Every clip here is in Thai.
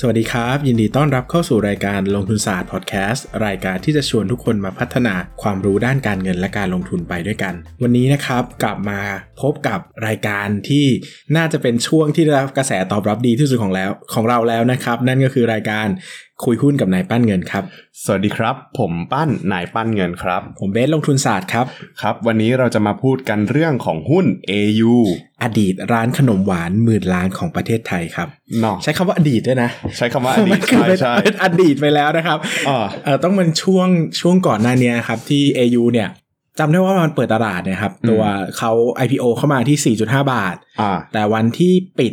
สวัสดีครับ ยินดีต้อนรับเข้าสู่รายการลงทุนศาสตร์พอดแคสต์รายการที่จะชวนทุกคนมาพัฒนาความรู้ด้านการเงินและการลงทุนไปด้วยกัน วันนี้นะครับกลับมาพบกับรายการที่น่าจะเป็นช่วงที่ได้รับกระแสตอบรับดีที่สุดของแล้วของเราแล้วนะครับ นั่นก็คือรายการคุยหุ้นกับนายปั้นเงินครับ สวัสดีครับ ผมปั้นนายปั้นเงินครับ ผมเบสลงทุนศาสตร์ครับ ครับ วันนี้เราจะมาพูดกันเรื่องของหุ้น AU อดีตร้านขนมหวานหมื่นล้านของประเทศไทยครับเนาะใช้คำว่าอดีตด้วยนะ ใช้คำว่าอดีมัตนคือใช่เป็นใช่เป็นอดีตไปแล้วนะครับอ่าเออต้องเป็นช่วงช่วงก่อนหน้านี้ครับที่ AU เนี่ยจำได้ว่ามันเปิดตลาดเนี่ยครับ ตัวเขา IPO เข้ามาที่ 4.5 บาทอ่าแต่วันที่ปิด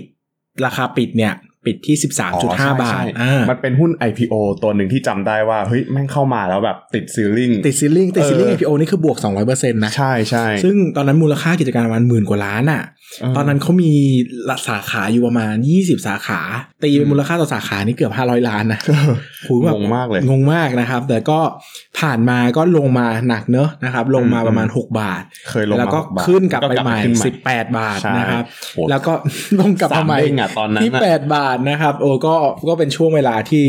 ราคาปิดเนี่ย ปิดที่อ๋อใช่13.5 บาทใช่อ่ามันเป็นหุ้น IPO ตัวหนึ่งที่จำได้ว่า เฮ้ย แม่งเข้ามาแล้วแบบติดซีลิ่งติดซิลลิงติดซิลลิงเออ IPO นี่คือบวก 200%นะ ใช่ใช่ซึ่งตอนนั้นมูลค่ากิจการประมาณหมื่นกว่าล้านอะ ตอนนั้นเขามีสาขาอยู่ประมาณ 20 สาขา ตีเป็นมูลค่าต่อสาขานี่เกือบ 500 ล้านนะหูแบบงงมากเลย งงมากนะครับ แต่ก็ผ่านมาก็ลงมาหนักเนอะนะครับ ลงมาประมาณ 6 บาท เคยลงมาแล้วก็หกบาทขึ้นกลับไปแล้วก็ใหม่ขึ้น18 บาทใช่นะครับโหแล้วก็ลงกลับมาใหม่สามเด้งอะตอนนั้นที่อะ8บาทนะครับโอ้ก็ก็เป็นช่วงเวลาที่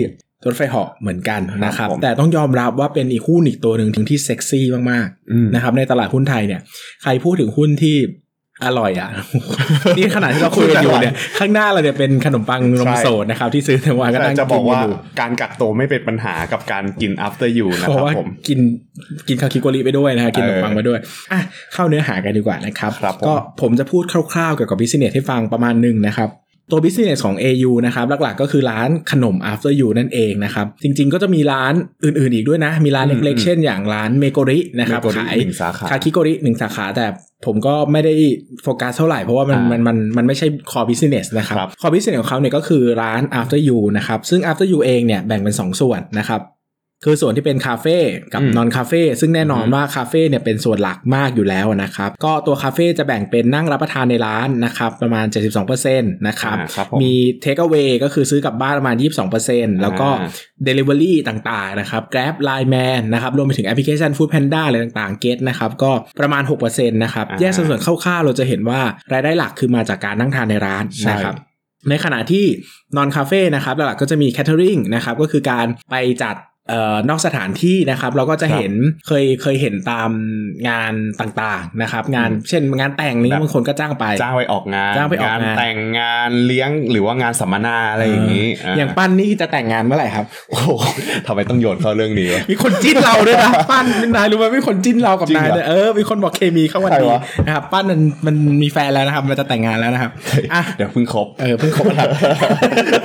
รถไฟเหาะเหมือนกันนะครับผมแต่ต้องยอมรับว่าเป็นอีกหุ้นอีกตัวหนึ่งที่เซ็กซี่มากๆอืมนะครับในตลาดหุ้นไทยเนี่ย ใครพูดถึงหุ้นที่อร่อยอะ นี่ขนาดที่เราคุยกันอยู่เนี่ย ข้างหน้าเราเนี่ยเป็นขนมปังนมสดนะครับ ที่ซื้อแต่วันก็แต่นั่งจะบกิอนกกันว่าอยู่การกักตัวไม่เป็นปัญหากับการกิน after you นะเพครัราะว่าผมกินกินคาคิโกริไปด้วยนะฮะกินขนมปังเออไปด้วยอะเข้าเนื้อหากันดีกว่านะครับครับผมก็ผมจะพูดคร่าวๆเกี่ยวกับ business ให้ฟังประมาณหนึ่งนะครับ ตัว business ของ AU นะครับหลักๆก็คือร้านขนม after you นั่นเองนะครับจริง ๆ ก็จะมีร้านอื่นๆอีกด้วยนะ มีร้านเล็กๆ เช่นอย่างร้านเมโกรินะครับ Megori ขายหนึ่งสาขาคาคิโกริหนึ่งสาขาแต่ผมก็ไม่ได้โฟกัสเท่าไหร่เพราะว่ามันอ่ามัมันมันมันไม่ใช่ core business นะครับครับ core business ของเขาเนี่ยก็คือร้าน after you นะครับซึ่ง after you เองเนี่ยแบ่งเป็น 2 ส่วนนะครับ คือส่วนที่เป็นคาเฟ่กับอืม non คาเฟ่ซึ่งแน่นอนอืมว่าคาเฟ่เนี่ยเป็นส่วนหลักมากอยู่แล้วนะครับ ก็ตัวคาเฟ่จะแบ่งเป็นนั่งรับประทานในร้านนะครับ ประมาณ 72%นะครับอ่าครับผมมี take away ก็คือซื้อกลับบ้านประมาณ 22%แล้วก็อ่า Delivery ต่างๆนะครับ Grab Line Man นะครับรวมไปถึงแอปพลิเคชัน Food Panda อะไรต่างๆ Get นะครับก็ประมาณ 6%นะครับอ่าแยกสัดส่วนคร่าวๆ เราจะเห็นว่ารายได้หลักคือมาจากการนั่งทานในร้านใช่นะครับในขณะที่นอนคาเฟ่นะครับหลักๆก็จะมี Catering นะครับก็คือการไปจัด เอ่อนอกสถานที่นะครับ เราก็จะเห็นเคยเคยเห็นตามงานต่างๆนะครับ งานเช่นงานแต่งนี้แบบบางคนก็จ้างไปจ้างไปออกงานจ้างไปออกงานแต่งงานเลี้ยงหรือว่างานสัมมนาอะไรอย่างนี้เอออย่างปั้นนี่จะแต่งงานเมื่อไหร่ครับโอ้โหทำไมต้องโยนเข้าเรื่องนี้วะมีคนจิ้นเราด้วยนะปั้นนายรู้ไหมมีคนจิ้นเรากับจริงนายเหรอเนี่ยเออมีคนบอกเคมีเข้าวันใครนี้วะนะครับปั้นมันมันมีแฟนแล้วนะครับ มันจะแต่งงานแล้วนะครับอะเดี๋ยวเพิ่งครบเออเพิ่งคบครับ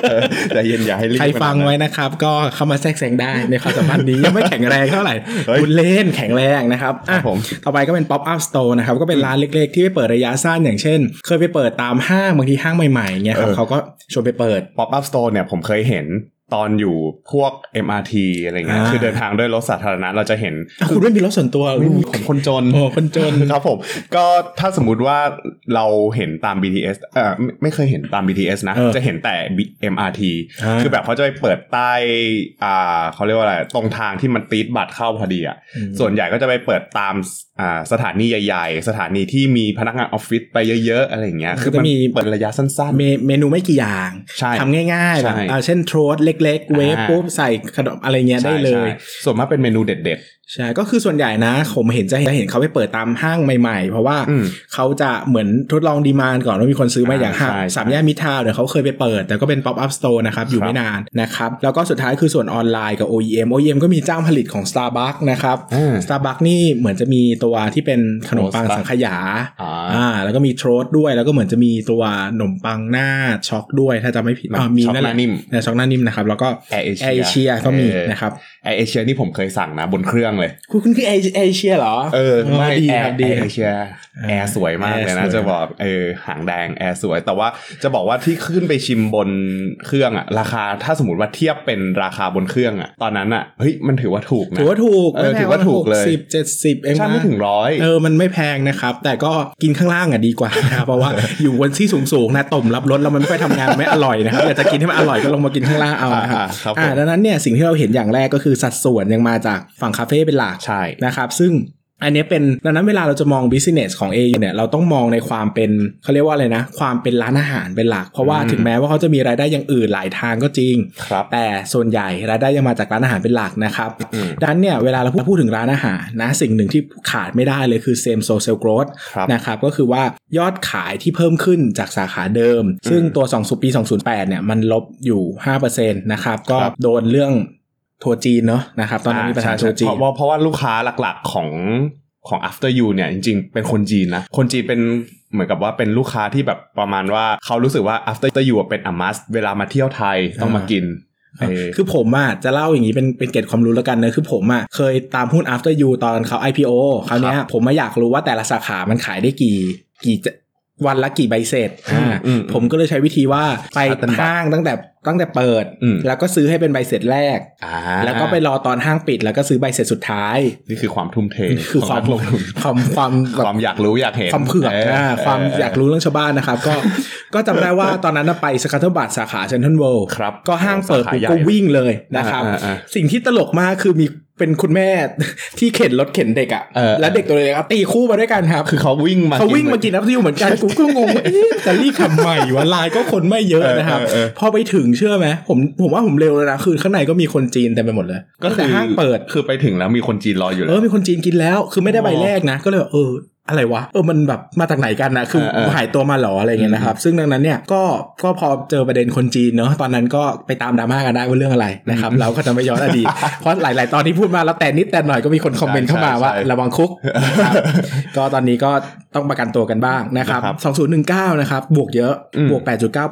เออแต่เย็นอย่าให้รีบใครฟังไว้นะครับ ก็เข้ามาแทรกแซงได้ในความสัมพันธ์นี้ยังไม่แข็งแรงเท่าไหร่เฮ้ยคุณเล่นแข็งแรงนะครับอะครับผมต่อไปก็เป็น pop up store นะครับก็เป็นร้านเล็กๆ ที่ไปเปิดระยะสั้นอย่างเช่น เคยไปเปิดตามห้างบางทีห้างใหม่ๆเงี้ยครับเขาก็ชวนไปเปิด pop up store เนี่ยผมเคยเห็น ตอนอยู่พวก MRT อะไรเงี้ยอ่าคือเดินทางด้วยรถสาธารณะเราจะเห็นอะคุณไม่มีรถส่วนตัวผมคนจนโอ้คนจนครับผม ก็ถ้าสมมุติว่าเราเห็นตาม BTS เอ่อไม่ไม่เคยเห็นตาม BTS นะเออจะเห็นแต่ B- MRT อ่าคือแบบเขาจะไปเปิดใต้อ่าเขาเรียกว่าอะไร ตรงทางที่มันตีดบัตรเข้าพอดีอะอืมส่วนใหญ่ก็จะไปเปิดตามอ่า สถานีใหญ่ๆ สถานีที่มีพนักงานออฟฟิศไปเยอะๆ อะไรอย่างเงี้ย คืคืออจะมันมีเปิดระยะสั้นเมเมนูไม่กี่อย่างใช่ทำง่ายๆ แบบใช่อ่าเช่นโทรสเล็กๆ เวฟอ่าปุ๊บใส่ขนมอะไรเงี้ยๆได้เลยใช่ๆส่วนมากเป็นเมนูเด็ด ใช่ก็คือส่วนใหญ่นะ ผมเห็นจะจะเห็นเขาไปเปิดตามห้างใหม่ ๆ เพราะว่าอืมเขาจะเหมือนทดลองดีมานก่อนว่ามีคนซื้อไหมาอ่าอย่างห้างใช่สามแยกมิตรทาวน์เดี๋ยวเขาเคยไปเปิด แต่ก็เป็น pop up store นะครับ อยู่ครับไม่นานนะครับ แล้วก็สุดท้ายคือส่วนออนไลน์กับ OEM OEM ก็มีเจ้าผลิตของ Starbucks นะครับอ่า Starbucks นี่เหมือนจะมีตัวที่เป็นขนมปัง Starbucks สังขยาอ่าอ่าแล้วก็มีโทรสด้วยแล้วก็เหมือนจะมีตัวขนมปังหน้าช็อกด้วยถ้าจำไม่ผิดแบบอ่ามีช็อกนั่นแหละหน้านิ่มเออช็อกหน้านิ่มนะครับแล้วก็ Air Asia แอร์เอเชียก็มีเออนะครับแอร์เอเชียนี่ผมเคยสั่งนะ บนเครื่องเลย คุณคุณคือเอเอเชียเหรอ เออไม่ดีแอครัร์บดีแอร์เอเชียแอร์สวยมากเลยแอร์สนะวยจะบอกเออหางแดงแอร์สวย แต่ว่าจะบอกว่าที่ขึ้นไปชิมบนเครื่องอะราคาถ้าสมมติว่าเทียบเป็นราคาบนเครื่องอะตอนนั้นอะเฮ้ยมันถือว่าถูกนะถือว่าถูกเออถือว่าถูกเลยสิบเจ็ดสิบเองใช่นะไม่ถึงร้อยเออมันไม่แพงนะครับ แต่ก็กินข้างล่างอะดีกว่านะครับเพราะว่าอยู่บนที่สูงๆนะต่มรับรสแล้วมันไม่ค่อยทำงานไม่อร่อยนะครับอยากจะกินให้มันอร่อยก็ลงมากินข้างล่างเอานะครับอ่าครับผมอ่าดังนั้นเนี่ยสิ่งที่เราเห็นอย่างแรกก็คือสัดส่วนยังมาจากฝั่งคาเฟ่เป็นหลักใช่นะครับซึ่งอันเนี้ยเป็นดังนั้นเวลาเราจะมอง business ของ AU เนี่ยเราต้องมองในความเป็นเขาเรียกว่าอะไรนะ ความเป็นร้านอาหารเป็นหลัก เพราะว่าอืมถึงแม้ว่าเขาจะมีรายได้อย่างอื่นหลายทางก็จริงครับแต่ส่วนใหญ่รายได้ยังมาจากร้านอาหารเป็นหลักนะครับอืมดังนั้นเนี่ยเวลาเราพูดถึงร้านอาหารนะสิ่งหนึ่งที่ขาดไม่ได้เลยคือ same store sales growth ครับนะครับก็คือว่ายอดขายที่เพิ่มขึ้นจากสาขาเดิม ซึ่งตัว2สุปี 2008เนี่ยมันลบอยู่5%นะครับก็ครับโดนเรื่อง ทัวร์จีนเนาะนะครับตอนนั้นมีปัญหาใช่ทัวร์จีเพนราะว่าเพราะว่าลูกค้าหลักๆของของ after you เนี่ยจริงๆ เป็นคนจีนนะ คนจีนเป็นเหมือนกับว่าเป็นลูกค้าที่แบบประมาณว่าเขารู้สึกว่า after you อะเป็น a must เวลามาเที่ยวไทยต้องมากินเออคือผมอะจะเล่าอย่างนี้เป็นเป็นเกร็ดความรู้แล้วกันเนอะคือผมอะเคยตามหุ้น after you ตอนเขา IPO คราวเนี้ยผมมาอยากรู้ว่าแต่ละสาขามันขายได้กี่กี่จะ วันละกี่ใบเสร็จอ่าอืมอืมผมก็เลยใช้วิธีว่าไป Pattern box ห้างตั้งแต่ตั้งแต่เปิดอืมแล้วก็ซื้อให้เป็นใบเสร็จแรกอ่าแล้วก็ไปรอตอนห้างปิด แล้วก็ซื้อใบเสร็จสุดท้าย นี่คือความทุ่มเทคือความขงนักลงทุนความความแบบความอยากรู้อยากเห็นความเผือกเอ่าความอยากรู้เรื่องชาวบ้านนะครับ ก็ก็จำได้ว่าตอนนั้นน่ะไป scuttlebutt สาขาเซนทรัลเวิลด์ครับก็ห้างเปิดสาขาปุ๊บใหญ่ก็วิ่งเลยนะครับอ่าอ่าอ่าสิ่งที่ตลกมากคือมี เป็นคุณแม่ที่เข็นรถเข็นเด็กอะเออแล้วเด็กตัวเล็กอะตีคู่มาด้วยกันครับ คือเขาวิ่งมาเขาวิ่งมากินน้ำซิวเหมือนกันกูก็งงว่าเอ๊ะจะรีบทำไมวะลายก็คนไม่เยอะนะครับเออเออเออพอไปถึงเชื่อไหมผมผมว่าผมเร็วเลยนะคือข้างในก็มีคนจีนเต็มไปหมดเลย ก็ตั้งคืแต่อห้างเปิดคือไปถึงแล้วมีคนจีนรออยู่เอแล้อวมีคนจีนกินแล้ว คือไม่ได้ใบอ๋อแรกนะ ก็เลยแบบเออ อะไรวะเออมันแบบมาจากไหนกันนะคือเออเออหายตัวมาเหรออะไรเงี้ยนะครับ ซึ่งดังนั้นเนี่ยก็ก็พอเจอประเด็นคนจีนเนอะตอนนั้นก็ไปตามดราม่ากันได้ว่าเรื่องอะไรนะครับเราก็จะไม่ย้อนอดีตเพราะหลาย ๆ ตอนที่พูดมาแล้วแต่นิดแต่หน่อยก็มีคนคอมเมนต์เข้ามาว่าใช่ใช่ระวังคุกนะครับก็ตอนนี้ก็ต้องประกันตัวกันบ้างนะครับนะครับ2019นะครับบวกเยอะอืมบวก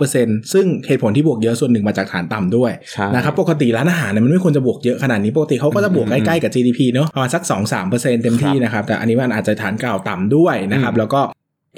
8.9%ซึ่งเหตุผลที่บวกเยอะส่วนหนึ่งมาจากฐานต่ำด้วยใช่นะครับปกติร้านอาหารเนี่ยมันไม่ควรจะบวกเยอะขนาดนี้ปกติเขาก็จะบวกใกล้ๆกับ GDP เนอะประมาณสัก 2-3%เต็มที่นะครับแต่อันนี้มันอาจจะฐานเก่าต่ำด้วยนะครับ แล้วก็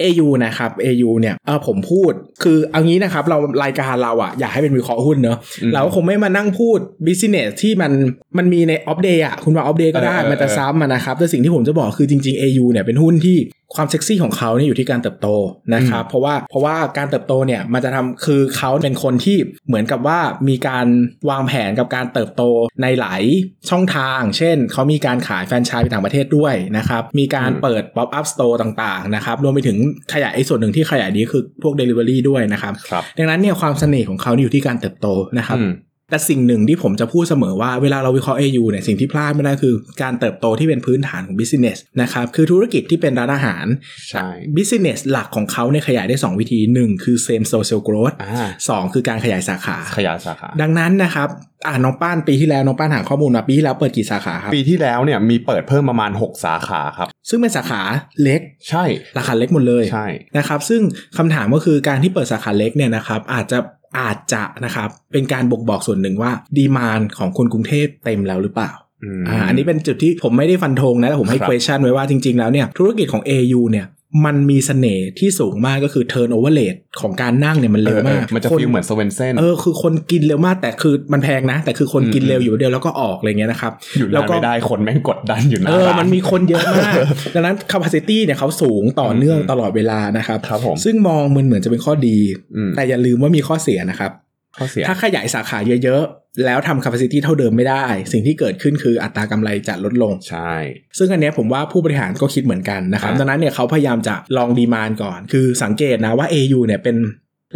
AU นะครับ AU เนี่ยเออผมพูด คือเอางี้นะครับ เรารายการเราอะอยากให้เป็นวิเคราะห์หุ้นเนอะอืมเราก็คงไม่มานั่งพูด business ที่มันมันมีใน off day อะคุณว่า off day ก็ได้เออเออมันจะซ้ำอะนะครับแต่สิ่งที่ผมจะบอกคือจริง ๆ AU เนี่ยเป็นหุ้นที่ ความเซ็กซี่ของเขาเนี่ยอยู่ที่การเติบโตนะครับเพราะว่าเพราะว่าการเติบโตเนี่ยมันจะทำคือเขาเป็นคนที่เหมือนกับว่ามีการวางแผนกับการเติบโตในหลายช่องทาง เช่นเขามีการขายแฟรนไชส์ไปต่างประเทศด้วยนะครับมีการอืมเปิด pop up store ต่างๆนะครับรวมไปถึงขยายไอ้ส่วนหนึ่งที่ขยายนี้คือพวก delivery ด้วยนะครับครับดังนั้นเนี่ยความเสน่ห์ของเขานี่อยู่ที่การเติบโตนะครับอืม แต่สิ่งหนึ่งที่ผมจะพูดเสมอว่าเวลาเราวิเคราะห์ AU เนี่ยสิ่งที่พลาดไม่ได้คือ การเติบโตที่เป็นพื้นฐานของ business นะครับคือธุรกิจที่เป็นร้านอาหารใช่ business หลักของเขาเนี่ยขยายได้ 2 วิธี 1 คือ same social growth อ่า2คือการขยายสาขาขยายสาขา ดังนั้นนะครับอ่าน้องป้านปีที่แล้วน้องป้านหาข้อมูลมาปีที่แล้วเปิดกี่สาขาครับปีที่แล้วเนี่ยมีเปิดเพิ่มประมาณ 6 สาขาครับซึ่งเป็นสาขาเล็ก ใช่ราคาเล็กหมดเลยใช่นะครับซึ่งคำถามก็คือการที่เปิดสาขาเล็กเนี่ยนะครับอาจจะ อาจจะนะครับเป็นการบ่งบอกส่วนหนึ่งว่าดีมานของคนกรุงเทพเต็มแล้วหรือเปล่ามอ่าอันนี้เป็นจุดที่ผมไม่ได้ฟันธงนะแต่ผมให้ครับ question ไว้ว่าจริง ๆ แล้วเนี่ยธุรกิจของ AU เนี่ย มันมีเสน่ห์ที่สูงมากก็คือ turnover rate ของการนั่งเนี่ยมันเร็วมากออมันจะคฟีลเหมือนสเวนเซนเออคือคนกินเร็วมากแต่คือมันแพงนะ แต่คือคนกินเร็วอยู่เดียวแล้วก็ออกอะไรเงี้ยนะครับอยู่นานแล้วก็ไม่ได้คนแม่งกดดันอยู่หเอน้าอร้านมันมีคนเยอะมาก ดังนั้น capacity เนี่ยเขาสูงต่อเนื่องตลอดเวลานะครับครับผมซึ่งมองมันเหมือนจะเป็นข้อดีอืมแต่อย่าลืมว่ามีข้อเสียนะครับ ข้อเสียถ้าขยายสาขาเยอะๆ แล้วทำ capacity เท่าเดิมไม่ได้ สิ่งที่เกิดขึ้นคืออัตรากำไรจะลดลง ใช่ ซึ่งอันเนี้ยผมว่าผู้บริหารก็คิดเหมือนกันนะครับอ่าดังนั้นเนี่ยเขาพยายามจะลอง demand ก่อน คือสังเกตนะว่า AU เนี่ยเป็น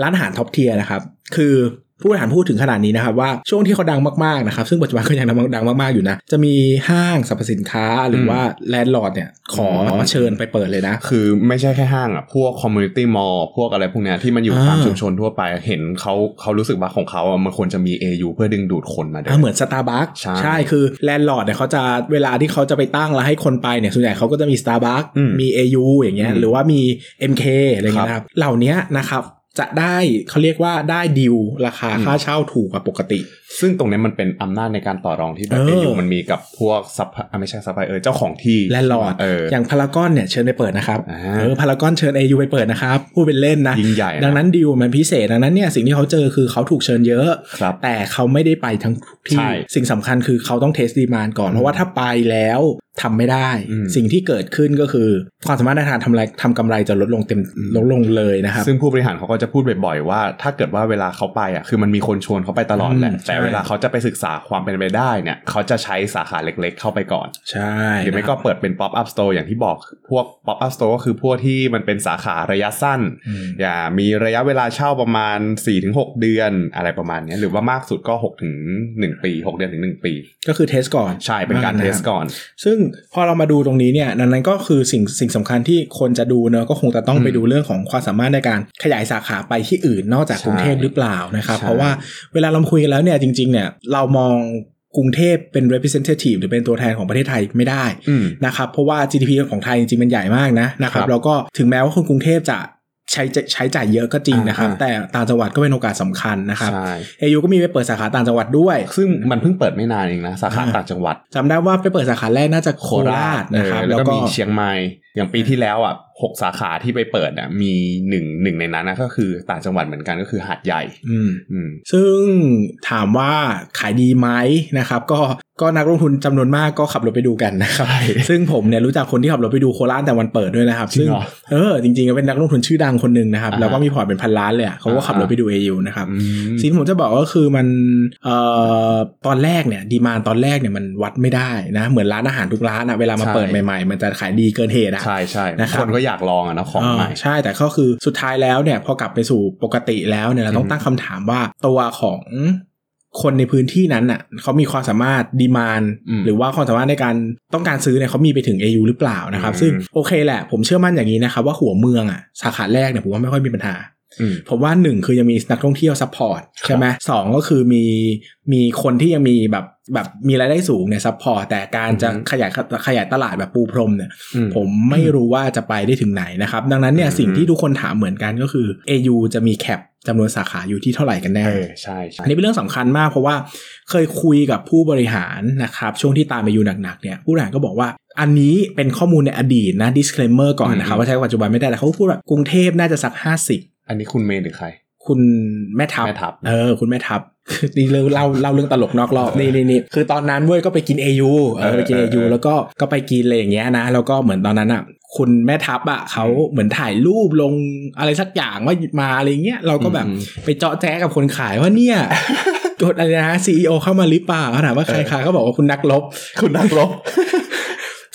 ร้านอาหาร top tier นะครับ คือ ผู้บริหารพูดถึงขนาดนี้นะครับว่าช่วงที่เขาดังมากๆนะครับซึ่งปัจจุบันก็ยังดังมากๆอยู่นะ จะมีห้างสรรพสินค้าหรือว่า landlord เนี่ยขอเชิญไปเปิดเลยนะ คือไม่ใช่แค่ห้างอะ พวก community mall พวกอะไรพวกเนี้ยที่มันอยู่อ่าตามชุมชนทั่วไปเห็นเขาเขารู้สึกว่าของเขาอะมันควรจะมี AU เพื่อดึงดูดคนมาด้วยอะเหมือนสตาร์บัคใช่คือ landlord เนี่ยเขาจะเวลาที่เขาจะไปตั้งแล้วให้คนไปเนี่ยส่วนใหญ่เขาก็จะมีสตาร์บัคอืมมี AU อย่างเงี้ยอืมหรือว่ามี MK อะไรเงี้ยนะครับเหล่านี้นะครับ จะได้เขาเรียกว่าได้ดิวราคาค่าเช่าถูกกว่าปกติ ซึ่งตรงเนี้ยมันเป็นอำนาจในการต่อรองที่แบบเออ AU มันมีกับพวกซับอะไม่ใช่ซัพพลายเออเจ้าของที่ landlord เอออย่างพารากอนเนี่ยเชิญไปเปิดนะครับอ่าเออพารากอนเชิญ AU ไปเปิดนะครับพูดเป็นเล่นนะยิ่งใหญ่อะดังนั้นดิวมันพิเศษดังนั้นเนี่ยสิ่งที่เขาเจอคือเขาถูกเชิญเยอะครับแต่เขาไม่ได้ไปทั้งทุกที่ใช่สิ่งสำคัญคือเขาต้อง test demand ก่อนเพราะว่าถ้าไปแล้วทำไม่ได้อืมสิ่งที่เกิดขึ้นก็คือความสามารถในการทำไรทำกำไรจะลดลงเต็มลดลงเลยนะครับซึ่งผู้บริหารเขาก็จะพูดบ่อยๆว่า ถ้าเกิดว่าเวลาเขาไปอะคือมันมีคนชวนเขาไปตลอดแหละอืมแต่ใช่เวลาเขาจะไปศึกษาความเป็นไปได้เนี่ย เขาจะใช้สาขาเล็กๆ เข้าไปก่อน ใช่หรือไม่นะคก็รับเปิดเป็น pop up store อย่างที่บอกพวก pop up store ก็คือพวกที่มันเป็นสาขาระยะสั้นอืมอย่ามีระยะเวลาเช่าประมาณ 4-6 เดือนอะไรประมาณเนี้ยหรือว่ามากสุดก็6ถึง1ปี 6 เดือนถึง 1 ปี ก็คือเทสก่อนใช่เป็นการะคบเทสก่อน ซึ่งพอเรามาดูตรงนี้เนี่ยนั้นนั้นก็คือสิ่งสิ่งสำคัญที่คนจะดูเนอะก็คงจะต้องอืมไปดูเรื่องของความสามารถในการขยายสาขาไปที่อื่นนอกจากใช่กรุงเทพหรือเปล่านะครับใช่เพราะว่าเวลาเราคุยกันแล้วเนี่ยจริง ๆ เนี่ย เรามองกรุงเทพเป็น representative หรือเป็นตัวแทนของประเทศไทยไม่ได้อืมนะครับ เพราะว่า GDP ของไทยจริงๆมันใหญ่มากนะนะครับครับ แล้วก็ถึงแม้ว่าคนกรุงเทพจะใช้ใช้จ่ายเยอะก็จริงนะครับอ่าแต่ต่างจังหวัดก็เป็นโอกาสสำคัญนะครับใช่เอยูก็มีไปเปิดสาขาต่างจังหวัดด้วย ซึ่งมันเพิ่งเปิดไม่นานเองนะสาขาอ่าต่างจังหวัดจำได้ว่าไปเปิดสาขาแรกน่าจะโคราชนะครับเออแล้แล้ววก็ก็มีเชียงใหม่ อย่างปีที่แล้วอะหกสาขาที่ไปเปิดอะมีหนึ่งหนึ่งในนั้นนะก็คือต่างจังหวัดเหมือนกันก็คือหาดใหญ่ อืมอืมซึ่งถามว่าขายดีไหมนะครับ ก็ก็นักลงทุนจำนวนมากก็ขับรถไปดูกันนะครับใช่ซึ่งผมเนี่ยรู้จักคนที่ขับรถไปดูโคราชแต่วันเปิดด้วยนะครับจริซึ่งงเหรอเออจริงๆก็เป็นนักลงทุนชื่อดังคนหนึ่งนะครับอ่าฮะแล้วก็มีพอร์ตเป็นพันล้านเลยอะเขาก็ขับรถไปดู AU นะครับอืมสิ่งที่ผมจะบอกก็คือมันเอ่อตอนแรกเนี่ยดีมานตอนแรกเนี่ยมันวัดไม่ได้นะเหมือนร้านอาหารทุกร้านอะเวลามาใช่เปิดใหม่ๆ มันจะขายดีเกินเหตุอะใช่ใช่นะครับคนก็อยากลองอะนะของใหม่เออใช่แต่ก็คือสุดท้ายแล้วเนี่ยพอกลับไปสู่ปกติแล้วเนี่ยเราต้องอืมตั้งคำถามว่าตัวของคนในพื้นที่นั้นอะเขามีความสามารถดีมานอืมหรือว่าความสามารถในการต้องการซื้อเนี่ยเขามีไปถึง AU หรือเปล่านะครับอืมซึ่งโอเคแหละ ผมเชื่อมั่นอย่างนี้นะครับว่าหัวเมืองอะสาขาแรกเนี่ยผมว่าไม่ค่อยมีปัญหาอืม ผมว่าหนึ่งคือยังมีนักท่องเที่ยว support ใช่ไหมสองก็คือมีมีคนที่ยังมีแบบแบบมีรายได้สูงเนี่ย support แต่การจะอืมขยายขยายตลาดแบบปูพรมเนี่ยอืมผมไม่รู้ว่าจะไปได้ถึงไหนนะครับ ดังนั้นเนี่ยอืมสิ่งที่ทุกคนถามเหมือนกันก็คือ AU จะมี cap จำนวนสาขาอยู่ที่เท่าไหร่กันแน่เออใช่ใช่อันนี้เป็นเรื่องสำคัญมากเพราะว่าเคยคุยกับผู้บริหารนะครับ ช่วงที่ตาม AU หนักๆเนี่ยผู้บริหารก็บอกว่าอันนี้เป็นข้อมูลในอดีตนะ disclaimer ก่อนนะครับอืมว่าใช้กับปัจจุบันไม่ได้แต่เขาพูดว่ากรุงเทพน่าจะสัก 50 อันนี้คุณเมย์หรือใคร คุณแม่ทัพแม่ทัพเออ คุณแม่ทัพนี่เรื่องเล่าเล่าเรื่องตลกนอกรอบเออนี่นี่นี่คือตอนนั้นเว้ยก็ไปกิน AU เอเอออไปกินเออ AU เออแล้วก็ก็ไปกินอะไรอย่างเงี้ยนะแล้วก็เหมือนตอนนั้นอะคุณแม่ทัพอะเขาเหมือนถ่ายรูปลงอะไรสักอย่างว่ามาอะไรเงี้ยเราก็แบบอืมไปเจาะแจ๊กับคนขายว่าเนี่ยกดอะไรนะซีอเข้ามาหรือเปล่าเขาถามว่าใครขายเขาบอกว่าคุณนักลบ คุณนักรบ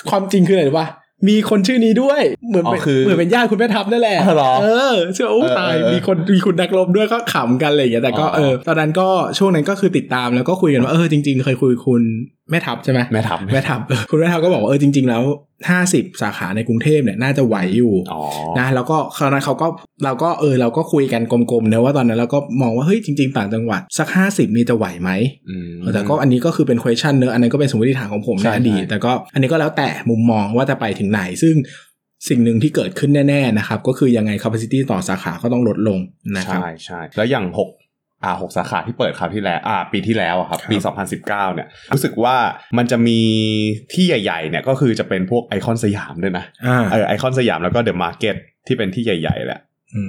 ความจริงคืออะไรรู้ป่ะ มีคนชื่อนี้ด้วย เหมือนเป็นอ๋อคือเหมือนเป็นญาติคุณแม่ทัพนั่นแหละอ๋อเหรอเออเชื่อโอ้เออตายเออมีคนมีคุณนักรบด้วยก็ขำกันอะไรอย่างเงี้ยแต่ก็อ๋อเออตอนนั้นก็ช่วงนั้นก็คือติดตามแล้วก็คุยกันว่าเออจริง ๆ เคยคุยคุณ แม่ทัพใช่ไหมแม่ทัพแม่ทัพเออคุณแม่ทัพก็บอกว่าเออจริง ๆ แล้วห้าสิบสาขาในกรุงเทพเนี่ยน่าจะไหวอยู่อ๋อนะแล้วก็คราวนั้นเขาก็เราก็เออเราก็คุยกันกลมๆนะว่าตอนนั้นเราก็มองว่าเฮ้ยจริง ๆ ต่างจังหวัดสักห้าสิบนี่จะไหวไหมอืมเออแต่ก็อันนี้ก็คือเป็น question เนอะอันนั้นก็เป็นสมมติฐานของผมใช่ในอดีตใช่แต่ก็อันนี้ก็แล้วแต่มุมมองว่าจะไปถึงไหนซึ่งสิ่งหนึ่งที่เกิดขึ้นแน่ ๆ นะครับ ก็คือยังไง capacity ต่อสาขาก็ต้องลดลงนะครับ ใช่ใช่แล้วอย่างหก อ่าหกสาขาที่เปิดคราวที่แล้วอ่าปีที่แล้วอะครับปีครับ2019เนี่ยรู้สึกว่ามันจะมีที่ใหญ่ๆเนี่ยก็คือจะเป็นพวกไอคอนสยามด้วยนะอ่าเออไอคอนสยามแล้วก็เดอะมาร์เก็ตที่เป็นที่ใหญ่ๆแหละ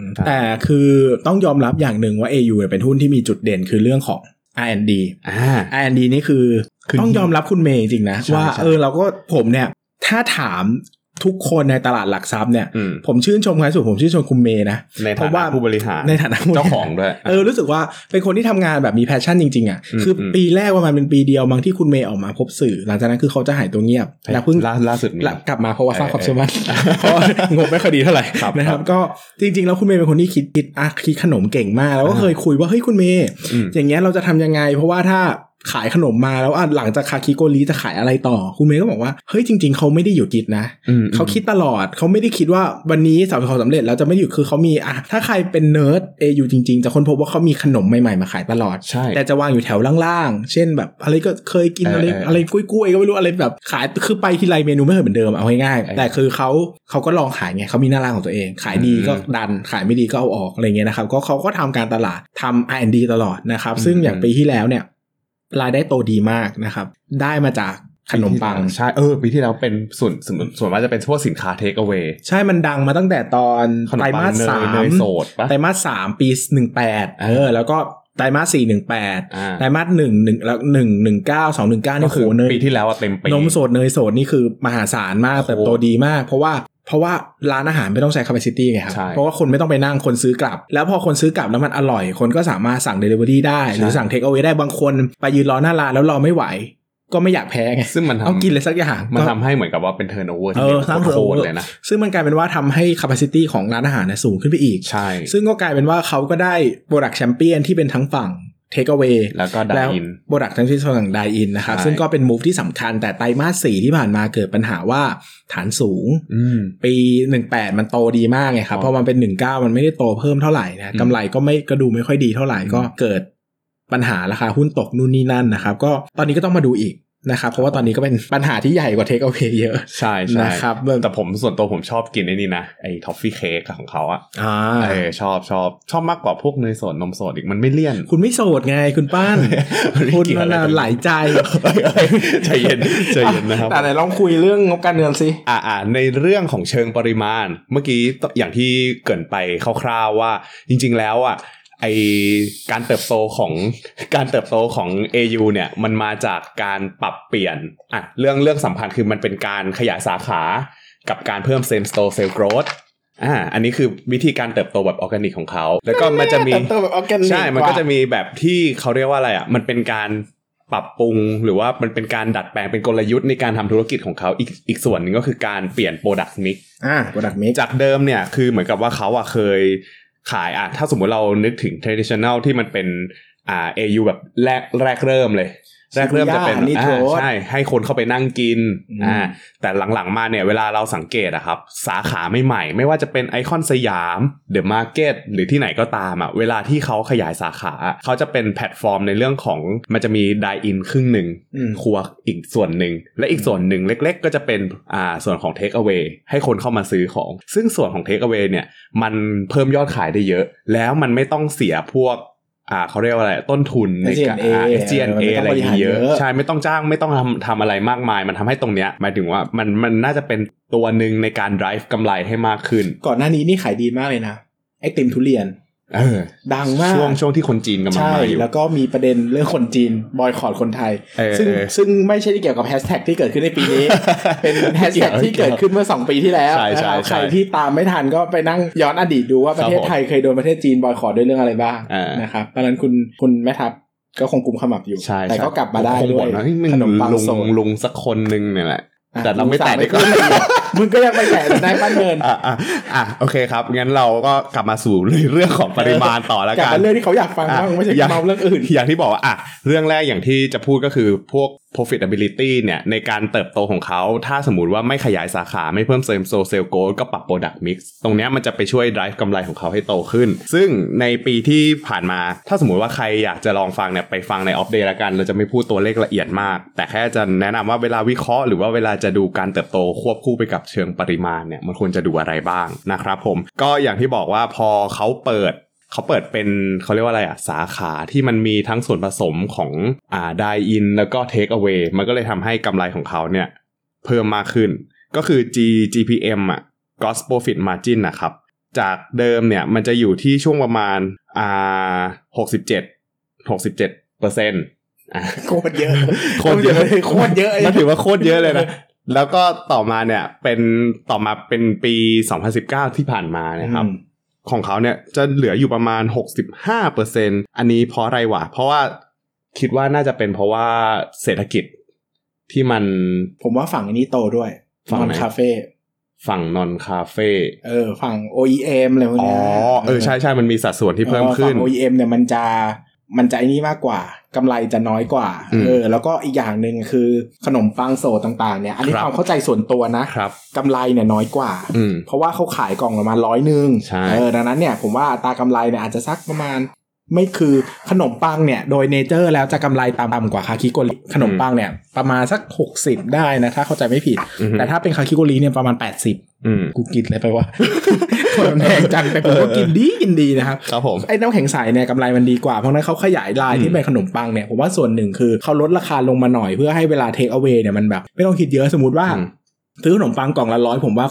มครับแต่คือต้องยอมรับอย่างหนึ่งว่า AU เนี่ยเป็นหุ้นที่มีจุดเด่นคือเรื่องของ R&D อ่า R&D นี่คือคือต้องยอมรับคุณเมย์จริงๆนะใช่ว่าใช่เออเราก็ผมเนี่ยถ้าถาม ทุกคนในตลาดหลักทรัพย์เนี่ยอืมผมชื่นชมใครสุดผมชื่นชมคุณเมย์นะในฐานะผู้บริหารเพราะว่าในฐานะผู้บริหารเจ้าของด้วยเออรู้สึกว่าเป็นคนที่ทำงานแบบมี passion จริงๆอะอืมคืออมปีแรกประมาณเป็นปีเดียวบางที่คุณเมย์ออกมาพบสื่อ หลังจากนั้นคือเขาจะหายตัวเงียบแล้วเพิ่งล่าล่าสุดมีละกลับมาเพราะว่าสร้างเออความเชื่อมั่นเพราะว่างบไม่ค่อยดีเท่าไหร่ครับนะครับครับก็จริง ๆ แล้วคุณเมย์เป็นคนที่คิดคิดอะคิดขนมเก่งมาก แล้วก็เคยคุยว่าเฮ้ยคุณเมย์อืมอย่างเงี้ยเราจะทำยังไง เพราะว่าถ้า ขายขนมมาแล้วอะหลังจากคาคิโกริจะขายอะไรต่อ คุณเมย์ก็บอกว่าเฮ้ยจริง ๆเขาไม่ได้หยุดคิดนะอืมเขาคิดตลอดเขาไม่ได้คิดว่าวันนี้สำเร็จความสำเร็จแล้วจะไม่หยุดคือเขามีอะถ้าใครเป็น nerd AU จริง ๆ จะค้นพบว่าเขามีขนมใหม่ๆมาขายตลอดใช่แต่จะวางอยู่แถวล่างๆ เช่นแบบอะไรก็เคยกินเอออะไรเอออะไรกล้วยๆก็ไม่รู้อะไรแบบขายคือไปทีไรเมนูไม่เคยเหมือนเดิมเอาง่ายเออๆแต่คือเขาเขาก็ลองขายไงเขามีหน้าร้านของตัวเอง ขายดีอืมก็ดันขายไม่ดีก็เอาออกอะไรเงี้ยนะครับก็เขาก็ทำการตลาดทำ R&D ตลอดนะครับซึ่งอย่างอืมปีที่แล้วเนี่ย รายได้โตดีมากนะครับ ได้มาจากขนมปัง ใช่ เออปีที่แล้วเป็นส่วนส่วนส่วนมากจะเป็นพวกสินค้าเทคเอาไว้ใช่มันดังมาตั้งแต่ตอนขนมไตรปัมางสเนสายมเนยโสดปะไตรมาสสามปีหนึ่งแปดเออ แล้วก็ไตรมาสสี่หนึ่งแปดอ่าไตรมาสหนึ่งหนึ่งแล้วหนึ่งหนึ่งเก้าสองหนึ่งเก้าก็นี่คือโหเนยปีที่แล้วอะเต็มปีนมสดเนยสดนี่คือมหาศาลมากโอ้โหเติบโตดีมาก เพราะว่า เพราะว่าร้านอาหารไม่ต้องใช้ capacity ไงครับใช่เพราะว่าคนไม่ต้องไปนั่งคนซื้อกลับ แล้วพอคนซื้อกลับแล้วมันอร่อย คนก็สามารถสั่ง delivery ได้ หรือใช่สั่ง take away ได้บางคน ไปยืนรอหน้าร้านแล้วรอไม่ไหว ก็ไม่อยากแพ้ไงซึ่งมันทำเอากินเลยสักอย่างมันก็ทำให้เหมือนกับว่าเป็นเทอร์โนเวอร์เอที่อสร้างโคตร turnover เลยนะซึ่งมันกลายเป็นว่าทำให้ capacity ของร้านอาหารเนี่ยสูงขึ้นไปอีกใช่ซึ่งก็กลายเป็นว่าเขาก็ได้ product champion ที่เป็นทั้งฝั่ง take away แล้วก็ dine in product ทั้งที่ฝั่ง dine in นะครับใช่ซึ่งก็เป็น move ที่สำคัญแต่ไตรมาสสี่ที่ผ่านมาเกิดปัญหาว่าฐานสูงอืมปี 18 มันโตดีมากไงครับอ๋อเพราะมันเป็น 19 มันไม่ได้โตเพิ่มเท่าไหร่นะอืมกำไรก็ไม่ก็ดูไม่ค่อยดีเท่าไหร่อืมก็เกิดปัญหาราคาหุ้นตกนู่นนี่นั่นนะครับ ก็ตอนนี้ก็ต้องมาดูอีก นะครับเพราะว่าตอนนี้ก็เป็นปัญหาที่ใหญ่กว่า take away เยอะ ใช่ใช่นะครับแต่ผมส่วนตัวผมชอบกินไอ้นี่นะไอ้ทอฟฟี่เค้กของเขาอะอ่าเออชอบชอบชอบมากกว่าพวกเนยสดนมสดอีกมันไม่เลี่ยน คุณไม่โสดไงคุณป้านมันไม่คุณเกี่ยวมันอะไรน่ะกันหลายใจใจเย็นใจเย็นนะครับแต่ไหนลองคุยเรื่องงบการเงินสิอ่าอ่าในเรื่องของเชิงปริมาณ เมื่อกี้อย่างที่เกรินไปคร่าวๆว่า จริง ๆ แล้วอะ ไอการเติบโตของการเติบโตของ AU เนี่ยมันมาจากการปรับเปลี่ยนอะเรื่องเรื่องสำคัญคือมันเป็นการขยายสาขากับการเพิ่ม same store sale growth อ่าอันนี้คือวิธีการเติบโตแบบออร์แกนิกของเขา แล้วก็มันจะมีเติบโตแบบ organic ใช่ มันก็จะกว่ามีแบบที่เขาเรียกว่าอะไรอะมันเป็นการปรับปรุงหรือว่ามันเป็นการดัดแปลงเป็นกลยุทธ์ในการทำธุรกิจของเขาอีกอีกส่วนหนึ่งก็คือการเปลี่ยน product mix อ่า product mix จากเดิมเนี่ยคือเหมือนกับว่าเขาอะเคย ขายอะถ้าสมมุติเรานึกถึง traditional ที่มันเป็นอ่า AU แบบแรกแรกเริ่มเลย แรกเริ่มจะเป็นนีโทรอ่าใช่ให้คนเข้าไปนั่งกินอืมอ่าแต่หลังๆมาเนี่ยเวลาเราสังเกตอะครับ สาขาใหม่ๆไม่ว่าจะเป็นไอคอนสยามเดอะมาร์เก็ตหรือที่ไหนก็ตามอะเวลาที่เขาขยายสาขา เขาจะเป็นแพลตฟอร์มในเรื่องของมันจะมี dine in ครึ่งหนึ่งอืมครัวอีกส่วนหนึ่ง และอีกส่วนหนึ่งเล็ก ๆ ก็จะเป็นอ่าส่วนของ Take Away ให้คนเข้ามาซื้อของ ซึ่งส่วนของ Take Away เนี่ยมันเพิ่มยอดขายได้เยอะ แล้วมันไม่ต้องเสียพวก อ่าเขาเรียกว่าอะไรต้นทุนในการ SG&A อ่า SG&A เออมันอะไรไม่ต้องบริหารเยอะเยอะใช่ไม่ต้องจ้างไม่ต้องทำทำอะไรมากมาย มันทำให้ตรงเนี้ยหมายถึงว่ามันมันน่าจะเป็นตัวหนึ่งในการ drive กำไรให้มากขึ้น ก่อนหน้านี้นี่ขายดีมากเลยนะไอติมทุเรียนเออ ดังมากช่วงช่วงที่คนจีนกำลังใช่มาอยู่แล้วก็มีประเด็นเรื่องคนจีนบอยคอรคนไทยเออซึ่งเออซึ่งไม่ใช่เกี่ยวกับแฮชแท็กที่เกิดขึ้นในปีนี้ เป็นแฮชเกี่แท็ยกวที่เกิดขึ้นเมื่อ 2 ปีที่แล้วใช่ใช่นะครับใช่ใครที่ตามไม่ทันก็ไปนั่งย้อนอดีตดูว่าประเทศครับผมไทยเคยโดนประเทศจีนบอยคอรด้วยเรื่องอะไรบ้างอ่านนะครับตอนนั้นคุณคุณแม่ทัพก็คงกุมขมับอยู่ใช่แต่ใช่ก็กลับมาได้คงด้บวอยกนะเฮ้ยมึงขนมปังลุงโซนลุงสักคนหนึงเนี่ยแหละอะแต่เราไม่แตะดีก มึว่างสั่งไปมึงก็ยังไปแตะในบ้านเงินอะอะอะโอเคครับงั้นเราก็กลับมาสู่เรื่องของปริมาณต่อแล้วกลับกันมาเรื่องที่เขาอยากฟังบ้างไม่ใช่ย่งเมาเรื่องอื่น อย่างที่บอกว่าอะเรื่องแรกอย่างที่จะพูดก็คือพวก profitability เนี่ยในการเติบโตของเขา ถ้าสมมติว่าไม่ขยายสาขาไม่เพิ่ม same store sales growth ก็ปรับ product mix ตรงเนี้ยมันจะไปช่วย drive กำไรของเขาให้โตขึ้น ซึ่งในปีที่ผ่านมา ถ้าสมมติว่าใครอยากจะลองฟังเนี่ยไปฟังใน Opp Day ละกัน เราจะไม่พูดตัวเลขละเอียดมาก แต่แค่จะแนะนำว่าเวลาวิเคราะห์หรือว่าเวลาจะดูการเติบโตควบคู่ไปกับเชิงปริมาณเนี่ยมันควรจะดูอะไรบ้างนะครับผมก็อย่างที่บอกว่าพอเขาเปิดเขาเปิดเป็นเขาเรียกว่าอะไรอะสาขาที่มันมีทั้งส่วนผสมของอ่าไดอินแล้วก็เทคเอาไว้มันก็เลยทำให้กำไรของเขาเนี่ยเพิ่มมากขึ้น ก็คือ G GPM อะ Gross Profit Margin นะครับ จากเดิมเนี่ยมันจะอยู่ที่ช่วงประมาณอ่าหกสิบเจ็ดหกสิบเจ็ดเปอร์เซ็นต์อะโคตรเยอะ โคตรเยอะโคตรเยอะนั่นถือว่าโคตรเยอะเลยนะ แล้วก็ต่อมาเนี่ยเป็นต่อมาเป็นปี 2019 ที่ผ่านมาเนะครับ ของเขาเนี่ยจะเหลืออยู่ประมาณ 65เปอร์เซ็นอันนี้เพราะอะไรวะ เพราะว่าคิดว่าน่าจะเป็นเพราะว่าเศรษฐกิจที่มัน ผมว่าฝั่งอันนี้โตด้วย ฝั่งไหนนคาเฟ่ฝั่งนอนคาเฟ่เออ ฝั่ง OEM อะไรพวกอ๋อเนี้ยเออใช่ใช่มันมีสัดส่วนที่เพิ่มขึ้น ฝั่ง OEM เนี่ยมันจะ มันจะไอ้นี่มากกว่ากำไรจะน้อยกว่าอืมเออแล้วก็อีกอย่างหนึ่งคือขนมปังโซต่างๆเนี่ย อันนี้ครับความเข้าใจส่วนตัวนะครับกำไรเนี่ยน้อยกว่าอืมเพราะว่าเขาขายกล่องประมาณร้อยหนึ่งใช่เออดังนั้นเนี่ยผมว่าอัตรากำไรเนี่ยอาจจะสักประมาณไม่คือขนมปังเนี่ยโดยเนเจอร์แล้วจะกำไรต่ำกว่าคาคิโกริขนมปังเนี่ยประมาณสัก 60 ได้นะถ้าเข้าใจไม่ผิดอืมแต่ถ้าเป็นคาคิโกริเนี่ยประมาณ 80อืมกูกินอะไรไปวะ คนมันแพงจังแต่ผมก็กินดีกินดีนะครับครับผมไอ้น้ำแข็งใสเนี่ยกำไรมันดีกว่าเพราะฉะนั้นเขาขยายลายอืมที่เป็นขนมปังเนี่ยผมว่าส่วนหนึ่งคือเขาลดราคาลงมาหน่อยเพื่อให้เวลาเทคเอา a y เนี่ยมันแบบไม่ต้องคิดเยอะสมมติว่าอืมซื้อขนมปังกล่องละร้อยผมว่า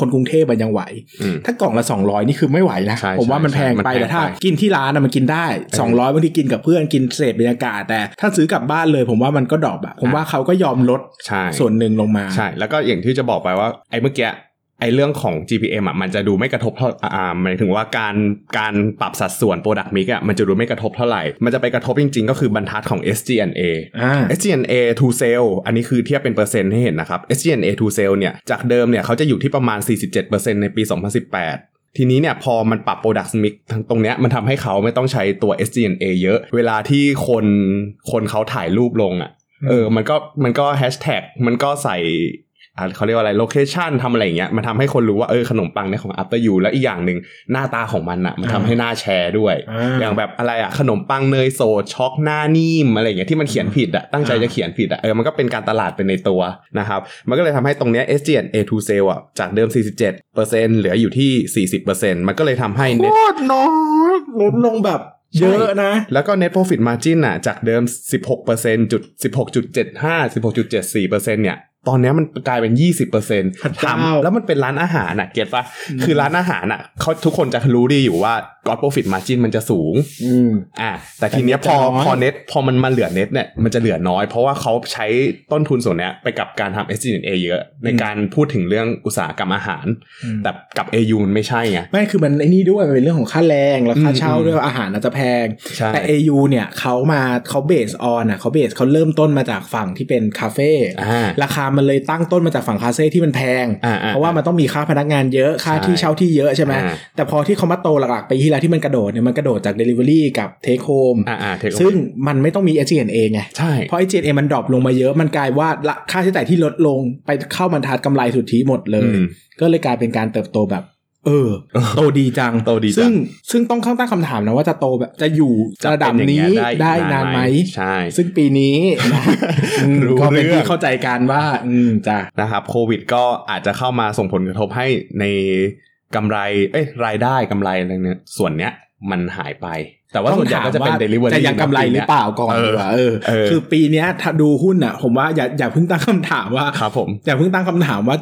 คนกรุงเทพมันยังไหวอืมถ้ากล่องละ 200 นี่คือไม่ไหวนะใช่ผมว่ามันใช่แพงมันไปแพงแต่ถ้าไปกินที่ร้านนะมันกินได้ 200บางทีกินกับเพื่อนกินเสพบรรยากาศ แต่ถ้าซื้อกลับบ้านเลย ผมว่ามันก็ดรอปอะผมว่าเขาก็ยอมลดใช่ส่วนหนึ่งลงมาใช่แล้วก็อย่างที่จะบอกไปว่าไอ้เมื่อกี้ ไอ้เรื่องของ GPM อะมันจะดูไม่กระทบเท่าอ่าหมายถึงว่าการการปรับสัดส่วน Product Mix อะมันจะดูไม่กระทบเท่าไหร่ มันจะไปกระทบจริง ๆ ก็คือบรรทัดของ SG&A อ่า SG&A to sale อันนี้คือเทียบเป็นเปอร์เซ็นต์ให้เห็นนะครับ SG&A to sale เนี่ยจากเดิมเนี่ยเขาจะอยู่ที่ประมาณ 47%ในปี 2018ทีนี้เนี่ยพอมันปรับ Product Mix ทั้งตรงเนี้ยมันทำให้เขาไม่ต้องใช้ตัว SG&A เยอะ เวลาที่คนคนเขาถ่ายรูปลงอะเออ มันก็มันก็แฮชแท็กมันก็ใส่อ่า เขาเรียกว่าอะไร location ทำอะไรอย่างเงี้ยมันทำให้คนรู้ว่าเออขนมปังเนี่ยของ After You แล้วอีกอย่างหนึ่งหน้าตาของมันอะมันทำให้น่าแชร์ด้วยอ่าอย่างแบบอะไรอะขนมปังเนยโสดช็อกหน้านิ่มอะไรอย่างเงี้ยที่มันเขียนผิดอะตั้งใจจะเขียนผิดอะเออมันก็เป็นการตลาดเป็นในตัวนะครับมันก็เลยทำให้ตรงเนี้ย SG&A to sale อะจากเดิม 47%เหลืออยู่ที่ 40%มันก็เลยทำให้โค net ตรน้อยลดลงแบบเยอะนะ แล้วก็ net profit margin อะ จากเดิม 16%จุด16.75 16.74%เนี่ย ตอนเนี้ยมันกลายเป็น 20%พระเจ้าทำแล้วมันเป็นร้านอาหารน่ะเก็ตปะคือร้านอาหารน่ะเขาทุกคนจะรู้ดีอยู่ว่า god profit margin มันจะสูงอืมอ่าแต่ทีเนี้ยพอแต่ net จะน้อยพอเน็ตพอมันมาเหลือเน็ตเนี่ยมันจะเหลือน้อย เพราะว่าเขาใช้ต้นทุนส่วนเนี้ยไปกับการทำ SG&A เยอะ ในการพูดถึงเรื่องอุตสาหกรรมอาหาร แต่กับ AU มันไม่ใช่ไงไม่คือมันไอ้นี่ด้วยมันเป็นเรื่องของค่าแรงแล้วค่าเช่าอืมด้วยอาหารอาจจะแพงใช่แต่ AU เนี่ยเขามาเขาเบสออนอะเขาเบสเขาเริ่มต้นมาจากฝั่งที่เป็นคาเฟ่อ่าราคามันเลยตั้งต้นมาจากฝั่งคาเฟ่ที่มันแพงอ่าอ่าเพราะว่ามันต้องมีค่าพนักงานเยอะค่าใช่ที่เช่าที่เยอะใช่ไหมอ่าแต่พอที่เขามาโตหลักๆไปที่แล้วที่มันกระโดดเนี่ยมันกระโดดจาก Delivery กับ Take Home อ่าอ่า take away ซึ่งมันไม่ต้องมี SG&A ไงใช่เพราะ SG&A มันดรอปลงมาเยอะมันกลายว่าละค่าใช้จ่ายที่ลดลงไปเข้าบรรทัดกำไรสุทธิหมดเลยอืมก็เลยกลายเป็นการเติบโตแบบ เออ โตดีจังโตดีจังซึ่งซึ่งต้องข้างตั้งคำถามนะว่าจะโตแบบจะอยู่จะระดับเป็นอย่างเงี้นี้ยได้ได้อีกนานนานไหมไหมใช่ ซึ่งปีนี้นะอืมรู้ก็เป็นเรื่ที่องเข้าใจกันว่า อืมจ้ะนะครับโควิดก็อาจจะเข้ามาส่งผลกระทบให้ในกำไรเอ้ยรายได้กำไรอะไรเนี่ยส่วนเนี้ยมันหายไป แต่ว่าส่วนใหญ่ก็จะเป็นต้องถามว่า delivery จะยังกำไรหรือเปล่าก่อนเออดีกว่าเออเออคือปีเนี้ยถ้าดูหุ้นอะ ผมว่าอย่าอย่าเพิ่งตั้งคำถามว่าครับผมอย่าเพิ่งตั้งคำถามว่า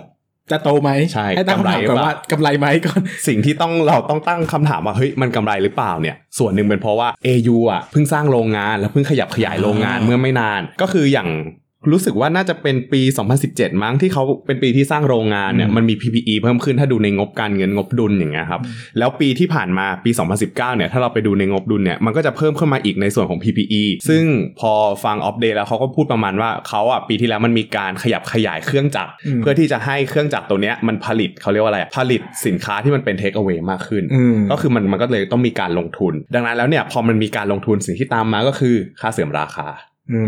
จะโตไหมใช่ตั้งคำถามก่อนกำไรหรือเปล่าว่ากำไรไหมก่อนสิ่งที่ต้องเราต้องตั้งคำถามว่าเฮ้ยมันกำไรหรือเปล่าเนี่ย ส่วนหนึ่งเป็นเพราะว่า AU อะเพิ่งสร้างโรงงานแล้วเพิ่งขยับขยายโรงงานอ่าเมื่อไม่นาน ก็คืออย่าง รู้สึกว่าน่าจะเป็นปี 2017 มั้งที่เขาเป็นปีที่สร้างโรงงานเนี่ยมันมี PPE เพิ่มขึ้นถ้าดูในงบการเงินงบดุลอย่างเงี้ยครับแล้วปีที่ผ่านมาปี 2019 เนี่ยถ้าเราไปดูในงบดุลเนี่ยมันก็จะเพิ่มขึ้นมาอีกในส่วนของ PPE ซึ่งพอฟังอัปเดตแล้วเขาก็พูดประมาณว่าเขาอะปีที่แล้วมันมีการขยับขยายเครื่องจักรอืมเพื่อที่จะให้เครื่องจักรตัวเนี้ยมันผลิตเขาเรียกว่าอะไรอะผลิตสินค้าที่มันเป็น take away มากขึ้นอืมก็คือมันมันก็เลยต้องมีการลงทุน ดังนั้นแล้วเนี่ยพอมันมีการลงทุนสิ่งที่ตามมาก็คือค่าเสื่อมราคา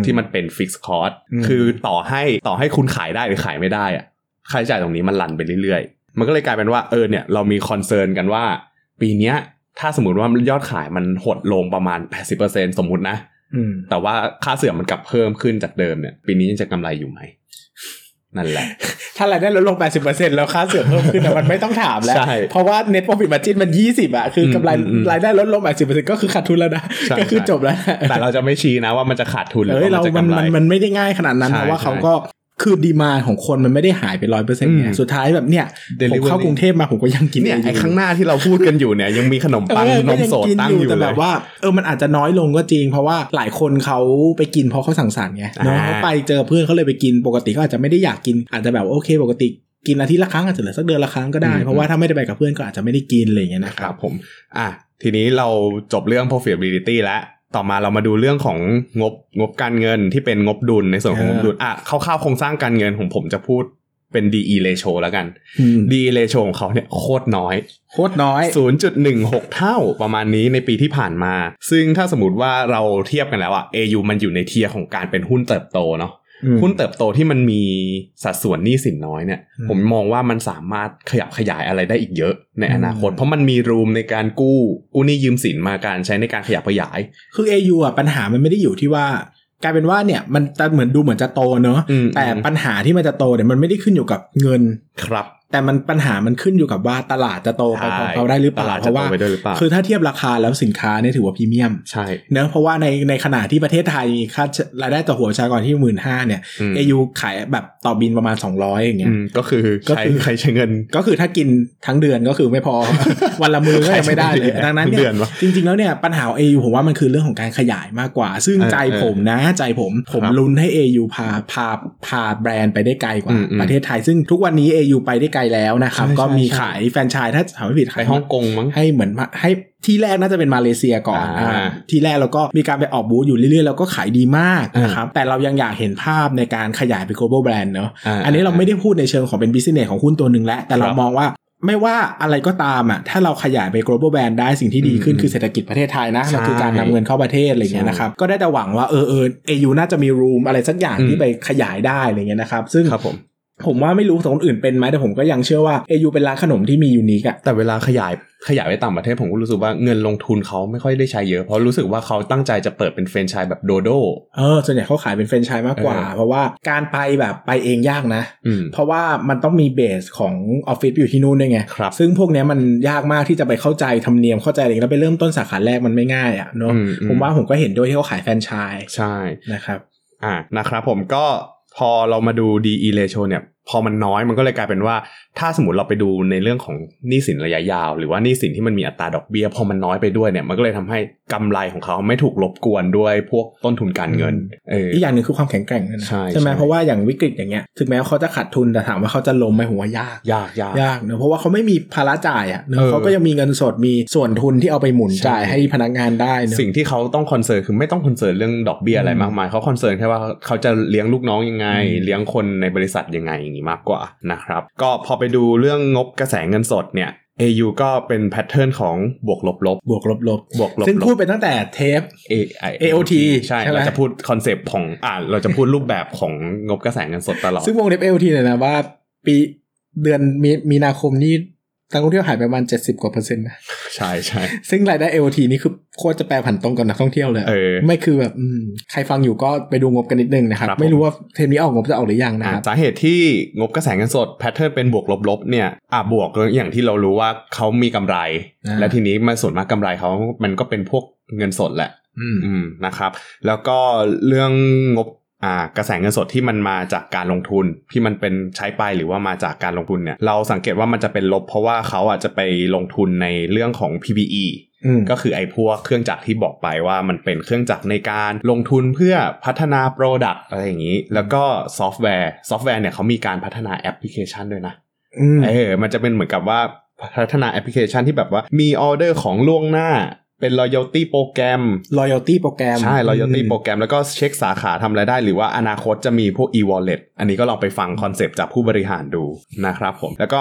ที่มันเป็นฟิกซ์คอร์สอืมคือต่อให้ต่อให้คุณขายได้หรือขายไม่ได้อะค่าใช้จ่ายตรงนี้มันรันไปเรื่อยๆ มันก็เลยกลายเป็นว่าเออเนี่ยเรามีคอนเซิร์นกันว่า ปีเนี้ยถ้าสมมติว่ายอดขายมันหดลงประมาณ 80%สมมุตินะอืมแต่ว่าค่าเสื่อมมันกลับเพิ่มขึ้นจากเดิมเนี่ย ปีนี้ยังจะกำไรอยู่ไหม นั่นแหละ ถ้ารายได้ลดลง 80%แล้วค่าเสื่อมเพิ่มขึ้นอะมันไม่ต้องถามแล้วใช่เพราะว่า net profit margin มัน 20อะคือกำไรอืมอืมรายได้ลดลง 80%ก็คือขาดทุนแล้วนะใช่ก็คือใช่จบแล้ว แต่เราจะไม่ชี้นะว่ามันจะขาดทุนหรือเอ้ยว่าเรามันจะมันกำไรมันมันไม่ได้ง่ายขนาดนั้นใช่เพราะว่าใช่เขาก็ คือดีมาของคนมันไม่ได้หายไปร้อยเปอร์เซ็นต์ไงอืมสุดท้ายแบบเนี่ยผม Delivery เข้ากรุงเทพมาผมก็ยังกินเนี่ยเองไอ้ข้างหน้าที่เราพูดกันอยู่เนี่ยยังมีขนมปังเออนมสดก็ยัตั้งอยู่แต่เลแบยบว่าเออมันอาจจะน้อยลงก็จริง เพราะว่าหลายคนเขาไปกินเพราะเขาสั่งสรรค์ไงเนาะอ่าเขาไปเจอเพื่อนเขาเลยไปกินปกติก็อาจจะไม่ได้อยากกิน อาจจะแบบโอเคปกติกินอาทิตย์ละครั้งอาจจะเหลือสักเดือนละครั้งก็ได้เพราะว่าถ้าไม่ได้ไปกับเพื่อนก็อาจจะไม่ได้กินอะไรอย่างเงี้ยนะคครัรับบผมอะทีนี้เราจบเรื่อง profitability แล้ว ต่อมาเรามาดูเรื่องของงบงบการเงินที่เป็นงบดุลในส่วนของงบดุลอะคร่าวๆโครงสร้างการเงินของผมจะพูดเป็น DE ratio แล้วกันอืม DE ratio ของเขาเนี่ยโคตรน้อย โคตรน้อย 0.16 เท่าประมาณนี้ในปีที่ผ่านมา ซึ่งถ้าสมมติว่าเราเทียบกันแล้วอะ AU มันอยู่ในเทียร์ของการเป็นหุ้นเติบโตเนาะอืม หุ้นเติบโตที่มันมีสัดส่วนหนี้สินน้อยเนี่ยอืมผมมองว่ามันสามารถขยับขยายอะไรได้อีกเยอะในอนาคตอืมเพราะมันมีรูมในการกู้กู้หนี้ยืมสินมาการใช้ในการขยับขยาย คือ AU อะปัญหามันไม่ได้อยู่ที่ว่ากลายเป็นว่าเนี่ยมันจะเหมือนดูเหมือนจะโตเนอะอืมแต่ปัญหาที่มันจะโตเนี่ยมันไม่ได้ขึ้นอยู่กับเงินครับ แต่มันปัญหามันขึ้นอยู่กับว่าตลาดจะโตไปพร้อมเขาได้หรือเปตล่าลาดเพจะราะโตว่าไปด้วยหรือเปล่าคือถ้าเทียบราคาแล้วสินค้าเนี่ยถือว่าพรีเมียมใช่เนอะเพราะว่าในในขณะที่ประเทศไทยมีค่ารายได้ต่อหัวประชากรที่หมื่นห้าเนี่ยอืมเอยูขายแบบต่อบินประมาณ200อย่างเงี้อืยมก็คือก็ใช้คือใครใช้เงิน ก็คือถ้ากินทั้งเดือนก็คือไม่พอวันละมือก็ยังไม่ได้เลยใช่ดังนั้นทั้งเนี่เดืยอนวะจริง ๆแล้วเนี่ยปัญหาของ AU ผมว่ามันคือเรื่องของการขยายมากกว่า ซึ่งเออใจเออผมนะใจผมผมครับลุ้นให้ AU พาพาพาแบรนด์ไปได้ไกลกว่าอืมอืมประเทศไทย ซึ่งทุกวันนี้ AU ไปได้ไกลแล้วนะครับใช่ก็มีใช่ขายแฟรนไชส์ถ้าถามไม่ผิดไปขายฮ่องกงมั้งให้เหมือนมาให้ที่แรกน่าจะเป็นมาเลเซียก่อนอ่าอ่าที่แรกเราก็มีการไปออกบูธอยู่เรื่อยๆ แล้วก็ขายดีมากอ่านนะครับแต่เรายังอยากเห็นภาพในการขยายไป global brand เนอะอ่าอันนี้เราไม่ได้พูดในเชิงของเป็น business ของหุ้นตัวหนึ่งแล้วแต่เราครับมองว่าไม่ว่าอะไรก็ตามอะถ้าเราขยายไป global brand ได้สิ่งที่ดีขึ้นอืมคือเศรษฐกิจประเทศไทยนะใช่มันคือการนำเงินเข้าประเทศอะไรเงี้ยใช่นะครับก็ได้แต่หวังว่าเออเออ AU น่าจะมี room อะไรสักอย่างอืมที่ไปขยายได้อะไรเงี้ยนะครับซึ่งครับ ผมผมว่าไม่รู้สองคนอื่นเป็นไหมแต่ผมก็ยังเชื่อว่า AU เป็นร้านขนมที่มียูนิคอะแต่เวลาขยายขยายไปต่างประเทศผมก็รู้สึกว่าเงินลงทุนเขาไม่ค่อยได้ใช้เยอะ เพราะรู้สึกว่าเขาตั้งใจจะเปิดเป็นแฟรนไชส์แบบโดโดเออส่วนใหญ่เขาขายเป็นแฟรนไชส์มากกว่าเออเพราะว่าการไปแบบไปเองยากนะอืมเพราะว่ามันต้องมีเบสของออฟฟิศอยู่ที่นู่นด้วยไงครับซึ่งพวกเนี้ยมันยากมากที่จะไปเข้าใจธรรมเนียมเข้าใจอะไรอย่างเงี้ยแล้วไปเริ่มต้นสาขาแรกมันไม่ง่ายอะ่ะเนอะอืมอืมผมว่าผมก็เห็นด้วยที่เขาขายแฟรนไชส์ใช่นะครับอ่านะครับผมก็ พอเรามาดู DE ratio เนี่ย พอมันน้อยมันก็เลยกลายเป็นว่า ถ้าสมมติเราไปดูในเรื่องของหนี้สินระยะยาว หรือว่าหนี้สินที่มันมีอัตราดอกเบี้ย พอมันน้อยไปด้วยเนี่ยมันก็เลยทำให้กำไรของเขาไม่ถูกรบกวนด้วยพวกต้นทุนการเงินเอออีกอย่างหนึ่งคือความแข็งแกร่งด้วยนะใช่ใช่ไหมใช่เพราะว่าอย่างวิกฤตอย่างเงี้ยถึงแม้ว่าเขาจะขาดทุนแต่ถามว่าเขาจะล้มไหมผมว่ายากยากยากยากเนอะเพราะว่าเขาไม่มีภาระจ่ายอะเนอะเออเขาก็ยังมีเงินสดมีส่วนทุนที่เอาไปหมุนใช่จ่ายให้พนักงานได้เนอะสิ่งที่เขาต้อง concern คือไม่ต้อง concern เรื่องดอกเบี้ยอะไรมากมายเขา concern แค่ว่าเขาจะเลี้ยงลูกน้องยังไงอืมเลี้ยงคนในบริษัทยังไงอย่างนี้มากกว่านะครับ ก็พอไปดูเรื่องงบกระแสเงินสดเนี่ย AU ก็เป็น pattern ของบวกลบลบบวกลบลบบวกลบซึ่งลบพูดไปตั้งแต่เทป A AOT ใช่ใช่ไหมเราจะพูด concept ของอ่าเราจะพูดรูปแบบของงบกระแสเงินสดตลอด ซึ่งวงเล็บเอลทีเนี่ยนะว่าปีเดือนมีมีนาคมนี่ นักท่องเที่ยวหายไปประมาณเจ็ดสิบกว่าเปอร์เซ็นต์นะใช่ใช่ซึ่งรายได้ AOT นี่คือโคตรจะแปรผันตรงกับนักท่องเที่ยวเลยเออไม่คือแบบอืมใครฟังอยู่ก็ไปดูงบกันนิดนึงนะครับครับไม่รู้ว่าเทปนี้ออกงบจะออกหรือยังนะอ่าครับสาเหตุที่งบกระแสเงินสด pattern เป็นบวกลบลบเนี่ยอ่าบวกอย่างที่เรารู้ว่าเขามีกำไรอ่าและทีนี้มันส่วนมากกำไรเขามันก็เป็นพวกเงินสดแหละ อืมอืมนะครับ แล้วก็เรื่องงบอ่า กระแสเงินสดที่มันมาจากการลงทุนที่มันเป็นใช้ไปหรือว่ามาจากการลงทุนเนี่ยเราสังเกตว่ามันจะเป็นลบเพราะว่าเขาอะจะไปลงทุนในเรื่องของ PPE อืมก็คือไอ้พวกเครื่องจักรที่บอกไปว่ามันเป็นเครื่องจักรในการลงทุนเพื่อพัฒนา product อะไรอย่างนี้ แล้วก็ซอฟต์แวร์ซอฟต์แวร์เนี่ยเขามีการพัฒนาแอปพลิเคชันด้วยนะอืมเออมันจะเป็นเหมือนกับว่าพัฒนาแอปพลิเคชันที่แบบว่ามีออเดอร์ของล่วงหน้า เป็น loyalty program loyalty program ใช่ loyalty program แล้วก็เช็คสาขาทำรายได้ หรือว่าอนาคตจะมีพวก e-wallet อันนี้ก็ลองไปฟัง concept จากผู้บริหารดูนะครับผม แล้วก็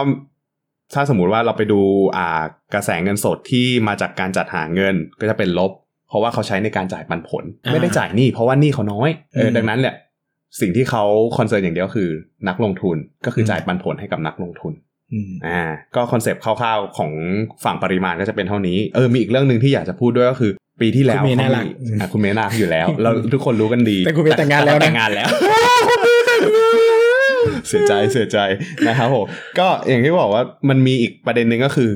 ถ้าสมมุติว่าเราไปดูอ่ากระแสเงินสดที่มาจากการจัดหาเงินก็จะเป็นลบ เพราะว่าเขาใช้ในการจ่ายปันผลอ่าไม่ได้จ่ายหนี้เพราะว่าหนี้เขาน้อยเอออมดังนั้นแหละสิ่งที่เขา concern อย่างเดียวคือ นักลงทุนก็คืออมจ่ายปันผลให้กับนักลงทุน อืมอ่าก็ concept คร่าวๆของฝั่งปริมาณก็จะเป็นเท่านี้เออมีอีกเรื่องหนึ่งที่อยากจะพูดด้วยก็คือ ปีที่แล้วคุณเมย์เขาน่ารักมีอะคุณเมย์น่ารักอยู่แล้วเราทุกคนรู้กันดี แต่คุณเมย์แต่งงานแล้วนะแต่งงานแล้วเสียใจเสียใจนะครับผมก็อย่างที่บอกว่ามันมีอีกประเด็นหนึ่งก็คือ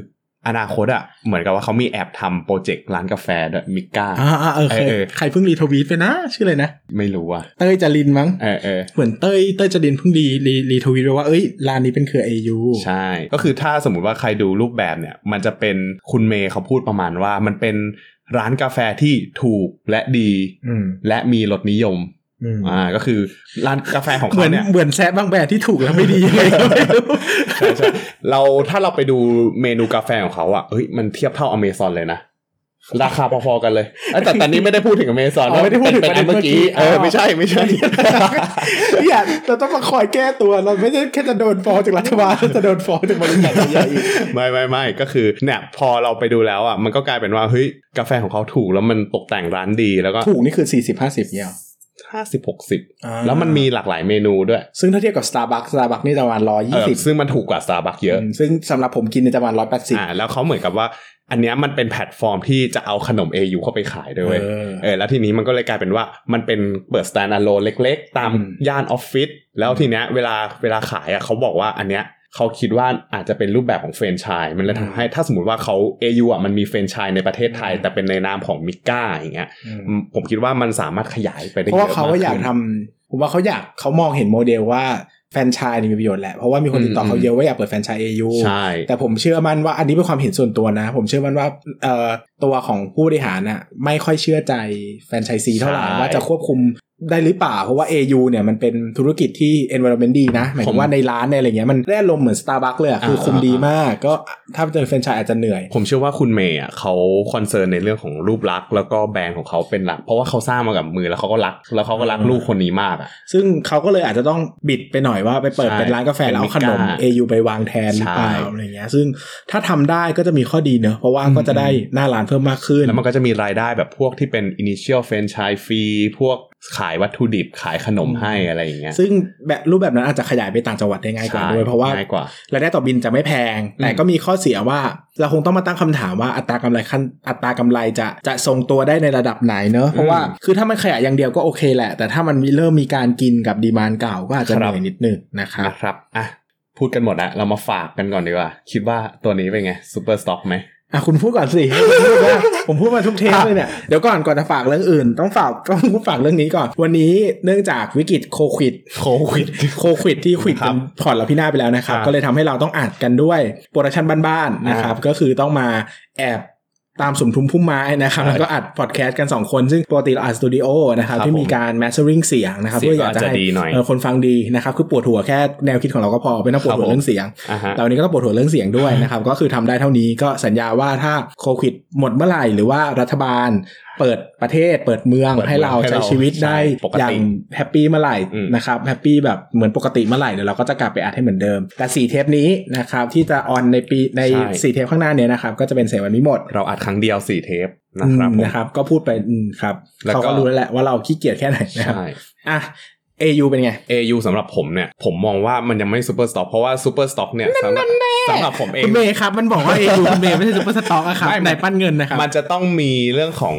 อนาคตอะเหมือนกับว่าเขามีแอบทำ project ร้านกาแฟด้วยมิก้าอ่าอ่าเออเคยเออใครเพิ่ง retweet ไปนะ ชื่ออะไรนะ ไม่รู้อะเต้ยจรินมั้งเออเออเหมือนเต้ยเต้ยจรินเพิ่งรีรีรีทวีตไปว่าเอ้ยร้านนี้เป็นเครือ AU ใช่ ก็คือถ้าสมมติว่าใครดูรูปแบบเนี่ย มันจะเป็นคุณเมย์เขาพูดประมาณว่ามันเป็นร้านกาแฟที่ถูกและดีอืมและมีรสนิยม อืมอ่าก็คือร้านกาแฟของเหมืเขาอนเนี่ยเหมือนแซะบางแบรนด์ที่ถูกแล้วไม่ดียังไงก็ไม่รู้ใช่ใช่เราถ้าเราไปดูเมนูกาแฟของเขาอะเฮ้ยมันเทียบเท่าอเมซอนเลยนะราคาพอๆกันเลยเอ้ยแต่ตอนนี้ไม่ได้พูดถึงอเมซอนอ๋อไม่ได้พูดถึงเป็นอันประเด็นเมื่อกี้เมื่อกี้เอออ๋อไม่ใช่ไม่ใช่เนี่ยเราต้องมาคอยแก้ตัวเราไม่ใช่แค่จะโดนฟ้องจากรัฐบาลเราจะโดนฟ้องจากบริษัทใหญ่ๆอีกไม่ไม่ไม่ก็คือเนี่ยพอเราไปดูแล้วอะมันก็กลายเป็นว่าเฮ้ยกาแฟของเขาถูกแล้วมันตกแต่งร้านดีแล้วก็ถูกนี่คือ40 50เนี่ย ห้าสิบหกสิบอ่าแล้วมันมีหลากหลายเมนูด้วย ซึ่งถ้าเทียบกับ Starbucks Starbucks นี่จะประมาณเออ120ซึ่งมันถูกกว่า Starbucks เยอะอืมซึ่งสำหรับผมกินในยจะประมาณ180อ่าแล้วเขาเหมือนกับว่า อันเนี้ยมันเป็นแพลตฟอร์มที่จะเอาขนม AU เข้าไปขายด้วยเวยเออเออแล้วทีนี้มันก็เลยกลายเป็นว่ามันเป็นเปิด stand alone เล็ก ๆ ตามอืมย่านออฟฟิศแล้วทีเนี้ยเวลาเวลาขายอะเขาบอกว่าอันเนี้ย เขาคิดว่าอาจจะเป็นรูปแบบของแฟรนไชส์มันเลยทำให้ถ้าสมมติว่าเขา AU อะมันมีแฟรนไชส์ในประเทศไทย แต่เป็นในนามของมิก้าอย่างเงี้ยผมคิดว่ามันสามารถขยายไปได้เพราะว่าเขาก็มอยากขึ้นทำผมว่าเขาอยากเขามองเห็นโมเดลว่าแฟรนไชส์นี่มีประโยชน์แหละ เพราะว่ามีคนติดต่ออืมเขาเยอะว่าอยากเปิดแฟรนไชส์ AU ใช่แต่ผมเชื่อมั่นว่าอันนี้เป็นความเห็นส่วนตัวนะ ผมเชื่อมั่นว่าเอ่อตัวของผู้บริหารน่ะไม่ค่อยเชื่อใจแฟรนไชส์ซีเท่าไหร่ใช่ว่าจะควบคุม ได้หรือเปล่า เพราะว่า AU เนี่ยมันเป็นธุรกิจที่ environment ดีนะ หมายถึงว่าในร้านในอะไรเงี้ยมันได้อารมณ์เหมือน Starbucks เลยอะคือคุมดีมาก ก็ถ้าเป็นแฟรนไชส์อาจจะเหนื่อย ผมเชื่อว่าคุณเมย์อะเขา concern ในเรื่องของรูปลักษณ์แล้วก็แบรนด์ของเขาเป็นหลัก เพราะว่าเขาสร้างมากับมือแล้วเขาก็รัก แล้วเขาก็รักอืมลูกคนนี้มากอะซึ่งเขาก็เลยอาจจะต้องบิดไปหน่อยว่าไปเปิดใช่เป็นร้านกาแฟแล้วเอาขนมเป็นมิก้า AU ไปวางแทนหรือเปล่าใช่อะไรเงี้ยซึ่งถ้าทำได้ก็จะมีข้อดีเนอะเพราะว่าก็จะได้หน้าร้านเพิ่มมากขึ้นแล้วมันก็จะมีรายได้แบบพวกที่เป็น initial franchise fee พวกขายวัตถุดิบขายขนมให้อะไรอย่างเงี้ยซึ่งแบบรูปแบบนั้นอาจจะขยายไปต่างจังหวัดได้ง่ายกว่าใช่ด้วยเพราะว่าง่ายกว่ารายได้ต่อบินจะไม่แพง แต่อืมก็มีข้อเสียว่าเราคงต้องมาตั้งคำถามว่าอัตรากำไรขั้นอัตรากำไรจะจะทรงตัวได้ในระดับไหนเนอะเพราะว่าคือถ้ามันขยายอย่างเดียวก็โอเคแหละ แต่ถ้ามันมีเริ่มมีการกินกับดีมานเก่าก็อาจจะเหนื่อยนิดนึงนะครับนะครับอะพูดกันหมดแล้วเรามาฝากกันก่อนดีกว่า คิดว่าตัวนี้เป็นไง super stock ไหม อะคุณพูดก่อนสิให้ผมพูดว่าผมพูดมาทุกเทปเลยเนี่ยเดี๋ยวก่อนก่อนจะฝากเรื่องอื่น ต้องฝากต้องพูดฝากเรื่องนี้ก่อน วันนี้เนื่องจากวิกฤตโควิดโควิดโควิดที่ควิดครักับนผ่อนเราพี่หน้าศไปแล้วนะครับครับก็เลยทำให้เราต้องอัดกันด้วย production บ้านๆนะครับ ก็คือต้องมาแอบ ตามสุมทุมพุ่มไม้นะครับใช่แล้วก็อัดพอดแคสต์กัน 2 คน ซึ่งปกติเราอัดสตูดิโอนะครับครับที่มีการ mastering เสียงนะครับเสียงเพื่ออยากจะก็อาจจะให้ดีหน่อยคนฟังดีนะครับคือปวดหัวแค่แนวคิดของเราก็พอไม่ต้องปวดหัวครับผมเรื่องเสียงอะฮะแต่วันนี้ก็ต้องปวดหัวเรื่องเสียงด้วยนะครับก็คือทำได้เท่านี้ก็สัญญาว่าถ้าโควิดหมดเมื่อไหร่หรือว่ารัฐบาลเปิดประเทศเปิดเมืองเปิดเมืองให้เราให้ใช้เราชีวิตได้ใช่ปกติอย่าง happy เมื่อไหร่อืมนะครับ happy แบบเหมือนปกติเมื่อไหร่เดี๋ยวเราก็จะกลับไปอัดให้เหมือนเดิม แต่สี่เทปนี้นะครับที่จะ on ในปีในสี่เทปข้างหน้าเนี้ยนะครับก็จะเป็นเสวันมิหมด เราอัดครั้งเดียวสี่เทปนะครับอืมผมนะครับก็พูดไปอืมครับแล้วก็เขาก็รู้แล้วแหละว่าเราขี้เกียจแค่ไหนนะครับใช่อะ AU เป็นไง AU สำหรับผมเนี่ย ผมมองว่ามันยังไม่ super stock เพราะว่า super stock เนี่ยสำหรับสำหรับผมเองคุณเมย์ครับ มันบอกว่า AU คุณเมย์ไม่ใช่ super stock อะครับไม่ไหนปั้นเงินนะครับ มันจะต้องมีเรื่องของ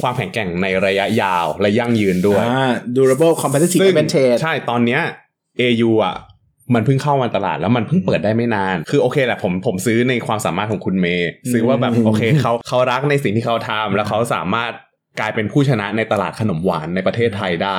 ความแข็งแกร่งในระยะยาวและยั่งยืนด้วยอ่า durable competitive ซึ่ง advantage ใช่ตอนเนี้ย AU อะมันเพิ่งเข้ามาตลาดแล้วมันเพิ่งเปิดได้ไม่นาน คือโอเคแหละผมผมซื้อในความสามารถของคุณเมย์ซื้อว่าแบบอืมโอเคเขาเขารักในสิ่งที่เขาทำแล้วเขาสามารถ กลายเป็นผู้ชนะในตลาดขนมหวานในประเทศไทยได้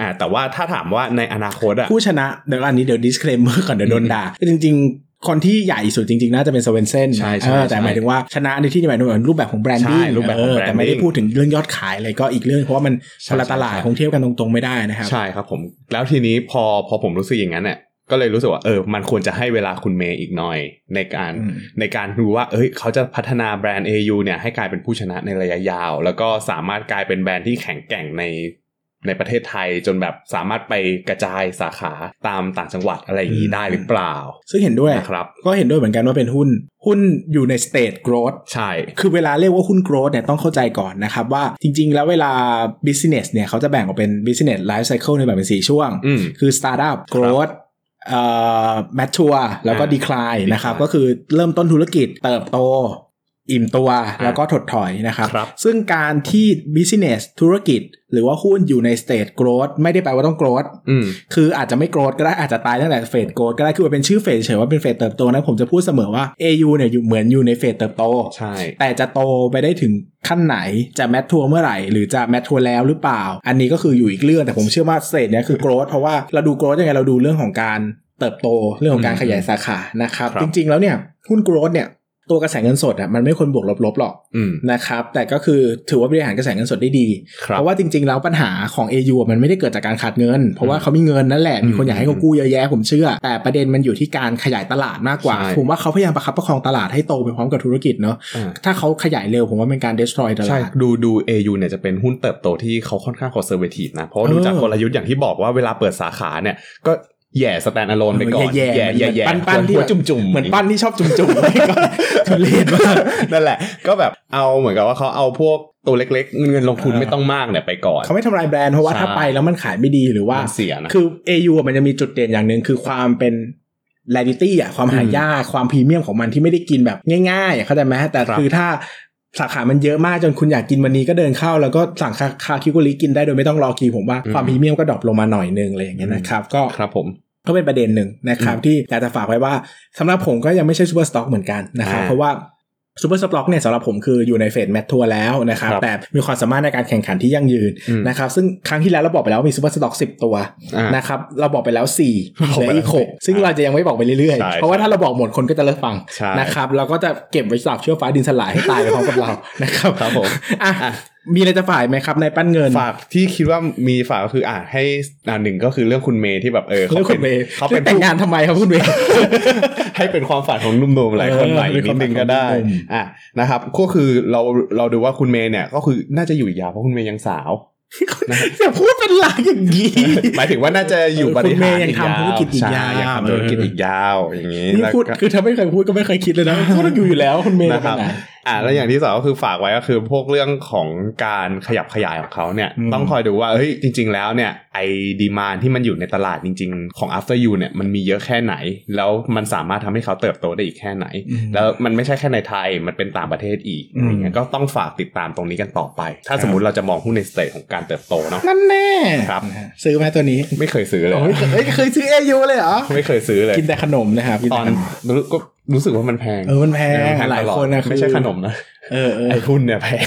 อ่าแต่ว่าถ้าถามว่าในอนาคตอะผู้ชนะเดี๋ยวอันนี้เดี๋ยว disclaimer ก่อนเดี๋ยวโดนด่าจริงๆคนที่ใหญ่สุดจริงๆ น่าจะเป็นสเวนเซ่นส์ใช่ใช่แต่ใช่หมายถึงว่าชนะในที่นี่หมายถึงว่ารูปแบบของ branding ใช่รูปแบบของแต่ไม่ได้ branding พูดถึงเรื่องยอดขายอะไรก็อีกเรื่องเพราะว่ามันใช่คนละตลาดใช่คงเทียบกันตรงๆไม่ได้นะครับ ใช่ครับผม แล้วทีนี้พอพอผมรู้สึกอย่างนั้นเนี่ย ก็เลยรู้สึกว่าเออมันควรจะให้เวลาคุณเมย์อีกหน่อย ในการอืมในการดูว่า เอ้ยเขาจะพัฒนาแบรนด์ AU เนี่ยให้กลายเป็นผู้ชนะในระยะยาว แล้วก็สามารถกลายเป็นแบรนด์ที่แข็งแกร่งในในประเทศไทยจนแบบสามารถไปกระจายสาขาตามต่างจังหวัดอะไรอย่างนี้ได้หรือเปล่า ซึ่งเห็นด้วยนะครับก็เห็นด้วยเหมือนกันว่าเป็นหุ้น หุ้นอยู่ใน state growth ใช่ คือเวลาเรียกว่าหุ้น growth เนี่ยต้องเข้าใจก่อนนะครับว่าจริง ๆ แล้วเวลา business เนี่ยเขาจะแบ่งออกเป็น business life cycle ในแบบเป็นสี่ช่วงอืมคือ startup growth เอ่อ mature แล้วก็อ่า decline นะครับ decline ก็คือเริ่มต้นธุรกิจเติบโต อิ่มตัวแล้วก็ถดถอยนะครับครับซึ่งการที่ business ธุรกิจ หรือว่าหุ้นอยู่ใน state growth ไม่ได้แปลว่าต้อง growth อืมคืออาจจะไม่โกรธก็ได้อาจจะตายตั้งแต่เฟสโกรธก็ได้คือมันเป็นชื่อเฟสเฉยว่าเป็นเฟสเติบโตนะผมจะพูดเสมอว่า AU เนี่ยอยู่เหมือนอยู่ในเฟสเติบโตใช่แต่จะโตไปได้ถึงขั้นไหนจะแมททัวร์เมื่อไหร่ หรือจะแมททัวร์แล้วหรือเปล่า อันนี้ก็คืออยู่อีกเรื่องแต่ผมเชื่อว่าเศษเนี้ยคือโกรธเพราะว่าเราดูโกรธยังไงเราดูเรื่องของการเติบโตเรื่องของการขยายสาขานะครับครับจริง ๆ แล้วเนี่ยหุ้นโกรธเนี่ย ตัวกระแสเงินสดอะมันไม่ควรบวกลบๆหรอกอืมนะครับ แต่ก็คือถือว่าบริหารกระแสเงินสดได้ดีครับเพราะว่าจริง ๆ แล้วปัญหาของ AU อะมันไม่ได้เกิดจากการขาดเงิน เพราะว่าเขามีเงินนั่นแหละมีคนอยากให้เขากู้เยอะแยะผมเชื่อ แต่ประเด็นมันอยู่ที่การขยายตลาดมากกว่าใช่ผมว่าเขาพยายามประคับประคองตลาดให้โตไปพร้อมกับธุรกิจเนาะอ่าถ้าเขาขยายเร็วผมว่าเป็นการ destroy ตใช่ลาดดูดู AU เนี่ยจะเป็นหุ้นเติบโตที่เขาค่อนข้างคอนเซอร์เวทีฟนะเพราะว่าเออดูจากกลยุทธ์อย่างที่บอกว่าเวลาเปิดสาขาเนี่ยก็ แหย่ stand alone ไปก่อนแหย่ๆแหย่แหย่แหย่เหมือนปั้นๆที่หัวแบบจุ่มจุ่มๆเหมือนปั้นที่ชอบจุ่มๆไว้ก่อนทุเรศมากนั่นแหละ ก็แบบเอาเหมือนกับว่าเขาเอาพวกตัวเล็กๆ เงินลงทุนเออไม่ต้องมากเนี่ยไปก่อน เขาไม่ทำลายแบรนด์เพราะว่าใช่ถ้าไปแล้วมันขายไม่ดีหรือว่ามันเสียนะคือ AU อะมันจะมีจุดเด่นอย่างหนึ่งคือความเป็น r a r i t y อะความหายากความพรีเมียมของมันที่ไม่ได้กินแบบง่ายๆอะเข้าใจไหมแต่ครับคือถ้าสาขามันเยอะมากจนคุณอยากกินวันนี้ก็เดินเข้า แล้วก็สั่งคาคาคากิโกริกินได้โดยไม่ต้องรอคิวผมว่าความพรีเมียมก็ drop ลงมาหน่อยนึงอะไรอย่างเงี้ยนะครับ ก็ครับผม ก็เป็นประเด็นหนึ่งนะครับที่อยากจะฝากไว้ว่าสำหรับผมก็ยังไม่ใช่ super stock เหมือนกันนะครับอ่าเพราะว่า super stock เนี่ยสำหรับผมคืออยู่ใน phase mature แล้วนะครับครับแต่มีความสามารถในการแข่งขันที่ยั่งยืนอืมนะครับซึ่งครั้งที่แล้วเราบอกไปแล้วว่ามี super stock สิบตัวอ่านะครับเราบอกไปแล้ว4ี่บอกเหลืไปอแล้วอีกหกซึ่งอ่าเราจะยังไม่บอกไปเรื่อยใช่ๆเพราะว่าถ้าเราบอกหมดคนก็จะเลิกฟังใช่นะครับเราก็จะเก็บไว้สลับชั่วฟ้าดินสลายให้ตายไปพร้อมกับเรานะครับครับผมอะอะ มีอะไรจะฝากไหมครับในปั้นเงิน ฝากที่คิดว่ามีฝากก็คืออ่าให้อ่าหนึ่งก็คือเรื่องคุณเมย์ที่แบบเออเรื่องคุณเมย์เขาเป็นแต่งงานทำไมครับคุณเมย์ให้เป็นความฝันของหนุ่มๆหลายคนใหม่เออเป็นนิดนึงก็ได้ความฝันของหนุ่มอะนะครับก็คือเราเราดูว่าคุณเมย์เนี่ยก็คือน่าจะอยู่อีกยาวเพราะคุณเมย์ยังสาวอย่าพูดเป็นหลักอย่างนี้หมายถึงว่าน่าจะอยู่บริคุณเมหารย์ยังทำธุรกิจอีกยาวใช่ยังทำธุรกิจอีกยาวอย่างนี้นี่แล้วพูดก็คือถ้าไม่เคยพูดก็ไม่เคยคิดเลยนะพูดอยู่อยู่แล้วคุณเมย์นะครับไปไหน อ่าแล้วอย่างที่สองก็คือฝากไว้ก็คือพวกเรื่องของการขยับขยายของเขาเนี่ยอืมต้องคอยดูว่าเฮ้ยจริง ๆ แล้วเนี่ยไอ้ demand ที่มันอยู่ในตลาดจริง ๆ ของ After You เนี่ยมันมีเยอะแค่ไหน แล้วมันสามารถทำให้เขาเติบโตได้อีกแค่ไหนอืมแล้วมันไม่ใช่แค่ในไทยมันเป็นต่างประเทศอีกอืมอย่างเงี้ยก็ต้องฝากติดตามตรงนี้กันต่อไป ถ้าสมมติเราจะมองหุ้นใน stage ของการเติบโตเนาะนั่นแน่ครับนะฮะซื้อไหมตัวนี้ไม่เคยซื้อเลยโอ้ยเอ้ยเคยซื้อ AU เลยเหรอไม่เคยซื้อเลยกินแต่ขนมนะครับกินตอแต่นขนมรู้ก็ รู้สึกว่ามันแพงเออมันแพงเออมันแพหลายตอดคนนะคือไม่ใช่ขนมนะเออเออไอ้หุ้นเนี่ยแพง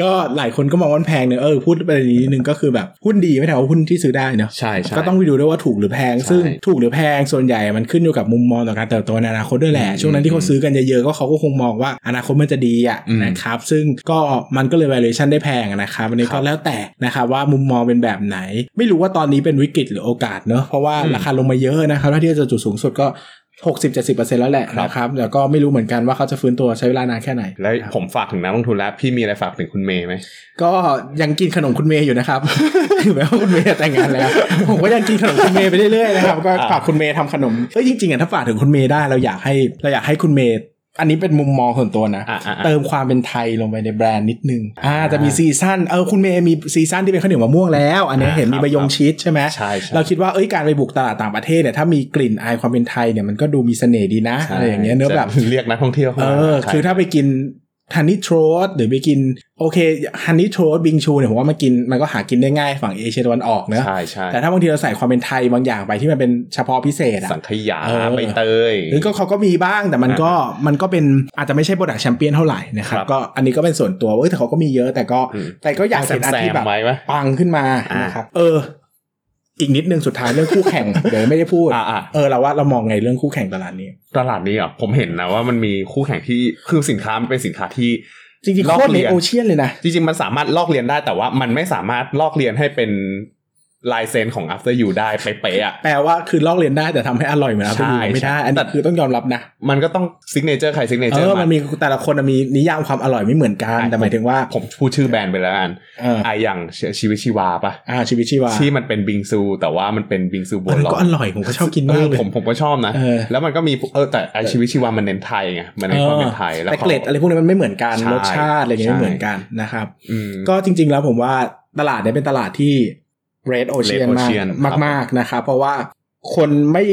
ก็หลายคนก็มองว่ามันแพงเนอะเออพูดไปนี้นิดนึงก็คือแบบหุ้นดีไม่ใช่ว่าหุ้นที่ซื้อได้เนอะใช่ใช่ก็ต้องไปดูด้วยว่าถูกหรือแพงใช่ซึ่งถูกหรือแพงส่วนใหญ่มันขึ้นอยู่กับมุมมองต่อการเติบโตในอนาคตด้วยแหละอืมช่วงนั้นที่เขาซื้อกันเยอะๆก็เขาก็คงมองว่าอนาคตมันจะดีอะอืมนะครับ ซึ่งก็มันก็เลย valuation ได้แพงอะนะครับอันนี้ครัก็บแล้วแต่นะครับว่ามุมมองเป็นแบบไหน ไม่รู้ว่าตอนนี้เป็นวิกฤตหรือโอกาสเนอะเพราะว่าอืมราคาลงมาเยอะนะครับถ้าเทียบจากจุดสูงสุดก็ 60-70%แล้วแหละครับนะครับแล้วก็ไม่รู้เหมือนกันว่าเขาจะฟื้นตัวใช้เวลานานแค่ไหน แล้วผมฝากถึงนักลงทุนแล้ว พี่มีอะไรฝากถึงคุณเมย์ไหม ก็ยังกินขนมคุณเมย์อยู่นะครับถึงแม้ว่าคุณเมย์จะแต่งงานแล้ว ผมก็ยังกินขนมคุณเมย์ไปเรื่อยๆนะครับ ก็อ่าฝากคุณเมย์ทำขนมเอ้ยจริงๆอะถ้าฝากถึงคุณเมย์ได้เราอยากให้เราอยากให้คุณเมย์ อันนี้เป็นมุมมองส่วนตัวนะอะอะอะเติมความเป็นไทยลงไปในแบรนด์นิดนึงอ่าอ่าจะมี season เออคุณเมย์มี season ที่เป็นข้าวเหนียวมะม่วงแล้ว อันนี้อ่าเห็นมีครับใบยงชีสใช่ไหมใช่ใช่เราคิดว่าเอ้ยการไปบุกตลาดต่างประเทศเนี่ยถ้ามีกลิ่นอายความเป็นไทยเนี่ยมันก็ดูมีเสน่ห์ดีนะอะไรอย่างเงี้ยเนื้อะแบบจะเรียกนักท่องเที่ยวข้าเอมาอใช่คือถ้าไปกิน ฮันนี่โทรสหรือไปกิน โอเคฮันนี่โทรสบิงชูเนี่ยผมว่ามันกินมันก็หากินได้ง่ายฝั่งเอเชียตะวันออกเนอะใช่ใช่แต่ถ้าบางทีเราใส่ความเป็นไทยบางอย่างไปที่มันเป็นเฉพาะพิเศษอะสังขยาเออใบเตยหรือก็เขาก็มีบ้างแต่มันก็มันก็เป็นอาจจะไม่ใช่โปรดักแชมเปี้ยนเท่าไหร่นะครับครับก็อันนี้ก็เป็นส่วนตัวเว้ยแต่เขาก็มีเยอะแต่ก็อืมแต่ก็อยากเห็นอันที่แบบแซมๆไว้ไหมปังขึ้นมาอ่านนะครับเออ อีกนิดนึงสุดท้ายเรื่องคู่แข่ง เดี๋ยวไม่ได้พูดอะอะเออเราว่าเรามองไงเรื่องคู่แข่งตลาดนี้ ตลาดนี้อะผมเห็นนะว่ามันมีคู่แข่งที่คือสินค้ามันเป็นสินค้าที่จริงๆลอกโคตรในเรียนโอเชียนเลยนะจริงๆมันสามารถลอกเรียนได้แต่ว่ามันไม่สามารถลอกเรียนให้เป็น ลายเซ็นของ after you ได้เป๊ะๆอะแปลว่าคือลอกเรียนได้แต่ทำให้อร่อยเหมือนอัพใช่ยูไม่ได้ใช่อันแต่นี้คือต้องยอมรับนะ มันก็ต้องซิกเนเจอร์ใครซิกเนเอเจอร์อมันมีแต่ละคนมีนิยามความอร่อยไม่เหมือนกัน แต่หมายถึงว่าผมพูดชื่อแบรนด์ไปแล้วกันเออไอะอย่างชีวิตชีวาปะอ่าชีวิตชีวาที่มันเป็นบิงซู แต่ว่ามันเป็นบิงซูโบอันนั้นราก็ณอร่อยผมก็ชอบกินเอมากอเลยผมผมก็ชอบนะเออแล้วมันก็มีเออแต่ไอชีวิตชีวามันเน้นไทยไงมันเน้นความเป็นไทยแล้วแต่ขาเกล็ดอะไรพวกนี้มันไม่เหมือนกันใช่รสชาติอะไรอย่างเงี้ยใช่ไม่เหมือนกันนะครับอืมก็จริง ๆ แล้วผมว่าตลาดเนี้เป็นตลาดที่ red ocean Red มาก Ocean มากมากๆนะครับเพราะว่าคนไม่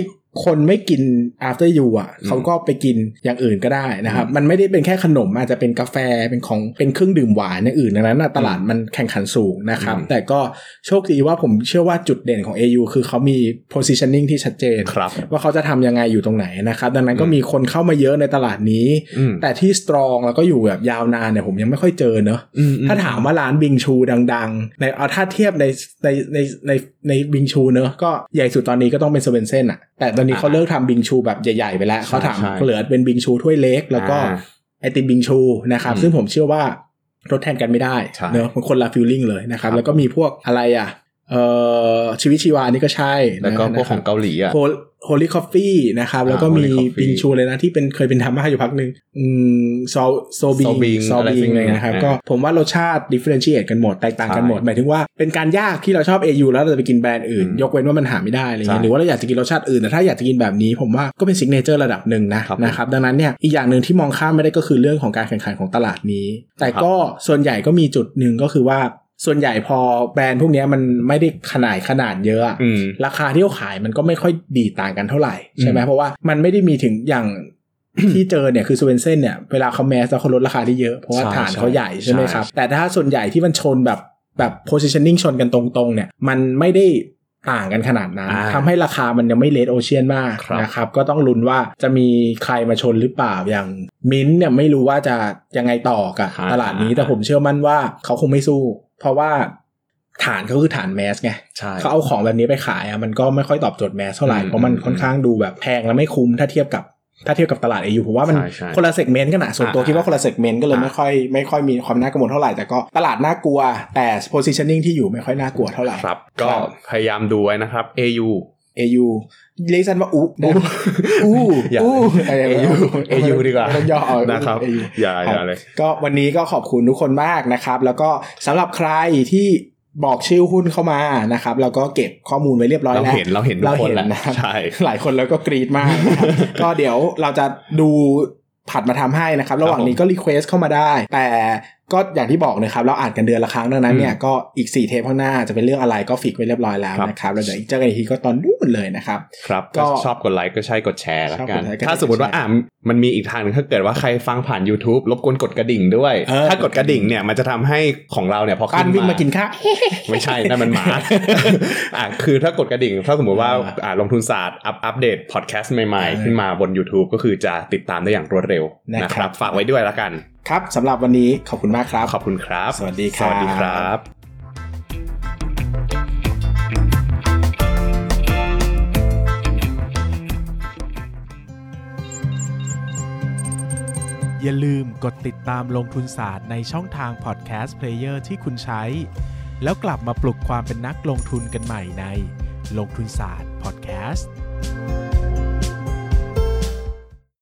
คนไม่กิน after you อะอืมเขาก็ไปกินอย่างอื่นก็ได้นะครับ มันไม่ได้เป็นแค่ขนมอาจจะเป็นกาแฟเป็นของเป็นเครื่องดื่มหวานอย่างอื่นดังนั้นนะตลาดมันแข่งขันสูงนะครับอืมแต่ก็โชคดีว่าผมเชื่อว่าจุดเด่นของ AU คือเขามี positioning ที่ชัดเจนครับว่าเขาจะทำยังไงอยู่ตรงไหนนะครับ ดังนั้นก็มีคนเข้ามาเยอะในตลาดนี้อืมแต่ที่ strong แล้วก็อยู่แบบยาวนานเนี่ยผมยังไม่ค่อยเจอเนอะอืมถ้าถามว่าร้านบิงซูดังๆในเอาถ้าเทียบในในในในในบิงซูเนอะก็ใหญ่สุดตอนนี้ก็ต้องเป็นสเวนเซ่นส์อะ แต่ตอนนี้เขาเลิกทำบิงซูแบบใหญ่ๆไปแล้วใช่เขาทใช่ำเหลือเป็นบิงซูถ้วยเล็ก แล้วก็อ่าไอติมบิงซูนะครับอืมซึ่งผมเชื่อว่าทดแทนกันไม่ได้ใช่เนอะมันคนละ feeling เลยนะครับครับแล้วก็มีพวกอะไรอะ เอ่อชีวิตชีวานี่ก็ใช่แล้วก็พวกของเกาหลีอะ Holy Coffee นะครับอ่าแล้วก็มี Holy Coffee บิงชูเลยนะ ที่เป็นเคยเป็นทำมาอยู่พักหนึ่งอืมโซโซบิง So Bing ซออะไรบิสิ่งงเลยนะครับอ่าก็ผมว่ารสชาติ differentiate กันหมด แตกต่างกันใช่หมด หมายถึงว่าเป็นการยากที่เราชอบ AU แล้วเราจะไปกินแบรนด์อื่นอืมยกเว้นว่ามันหาไม่ได้อะไรเงี้ยใช่หรือว่าเราอยากจะกินรสชาติอื่น แต่ถ้าอยากจะกินแบบนี้ผมว่าก็เป็น signature ระดับหนึ่งนะครับนะครับดังนั้นเนี่ยอีกอย่างหนึ่งที่มองข้ามไม่ได้ก็คือเรื่องของการแข่งขันของตลาดนี้ แต่ก็ส่วนใหญ่ก็มีจุดหนึ่งก็คือว่า ส่วนใหญ่พอแบรนด์พวกเนี้ยมันไม่ได้ขนาดขนาดเยอะอะอืมราคาที่เขาขายมันก็ไม่ค่อยดีต่างกันเท่าไหร่ใช่ไหมอืมเพราะว่ามันไม่ได้มีถึงอย่างที่เจอเนี่ยคือสเวนเซนเนี่ยเวลาเขาแมสแล้วเขาลดราคาได้เยอะเพราะว่าใช่ฐานเขาใหญ่ใช่ไหมใช่ครับ แต่ถ้าส่วนใหญ่ที่มันชนแบบแบบ positioning ชนกันตรงๆเนี่ยมันไม่ได้ต่างกันขนาดนั้นอ่าทำให้ราคามันยังไม่เลดโอเชียนมากครับนะครับ ก็ต้องลุ้นว่าจะมีใครมาชนหรือเปล่าอย่างมิ้นท์เนี่ยไม่รู้ว่าจะยังไงต่อกับตลาดนี้แต่ผมเชื่อมั่นว่าเขาคงไม่สู้ เพราะว่าฐานเขาคือฐานแมสไงใช่เขาเอาของแบบนี้ไปขายอะมันก็ไม่ค่อยตอบโจทย์แมสเท่าไหร่อืมเพราะมันค่อนข้างดูแบบแพงและไม่คุ้มถ้าเทียบกับถ้าเทียบกับตลาด AU ผมว่ามันใช่ใช่คนละเซกเมนต์กันนะส่วนตัวอ่าคิดว่าคนละเซกเมนต์ก็เลยอ่าไม่ค่อยไม่ค่อยมีความน่ากังวลเท่าไหร่แต่ก็ตลาดน่ากลัวแต่ positioning ที่อยู่ไม่ค่อยน่ากลัวเท่าไหร่ครับ ก็พยายามดูไว้นะครับ AU AU เรียกสั้นว่าอู้อู้อู้อย่าอู้ AU AU ดีกว่าไม่ต้องย่อเอานะครับ AU อย่าอย่าเลยก็วันนี้ก็ขอบคุณทุกคนมากนะครับ แล้วก็สำหรับใครที่บอกชื่อหุ้นเข้ามานะครับแล้วก็เก็บข้อมูลไว้เรียบร้อยเราแล้วเห็นเราเห็นทุกคนแหละนะครับใช่หลายคนแล้วก็กรีดมากนะครับก็เดี๋ยวเราจะดูผัดมาทำให้นะครับ ระหว่างนี้ก็ request เข้ามาได้ แต่ ก็อย่างที่บอกนะครับเราอ่านกันเดือนละครั้งดังนั้นเนี่ยก็อีก 4 เทปข้างหน้าจะเป็นเรื่องอะไรก็ fix ไว้เรียบร้อยแล้วครับนะครับแล้วเดี๋ยวอีกเจอกันอีกทีก็ตอนนู้นเลยนะครับครับก็ก็ชอบกดไลค์ก็ใช่กดแชร์แล้วชอบกักนดไลค์ก็ถ้าสมมติว่าแชร์อ่ามันมีอีกทางหนึงถ้าเกิดว่าใครฟังผ่าน YouTube รบกวนกดกระดิ่งด้วยเออถ้ากดกระดิ่งเนี่ยมันจะทำให้ของเราเนี่ยพอปั้ขึ้นนวิ่งมามากินข้าวไม่ใช่นั่นมันหมาอะคือถ้ากดกระดิ่ง ถ้าสมมติว่าอ่าอ่าลงทุนศาสตร์อัปอัปเดตพอดแคสต์ใหม่อ่าๆขึ้นมาบน YouTube ก็คือจะติดตามได้อย่างรวดเร็วนะครับนะครับฝากไว้ด้วยแล้วกัน ครับสำหรับวันนี้ขอบคุณมากครับ ขอบคุณครับ สวัสดีครับ สวัสดีครับอย่าลืมกดติดตามลงทุนศาสตร์ในช่องทางพอดแคสต์เพลเยอร์ที่คุณใช้ แล้วกลับมาปลุกความเป็นนักลงทุนกันใหม่ในลงทุนศาสตร์พอดแคสต์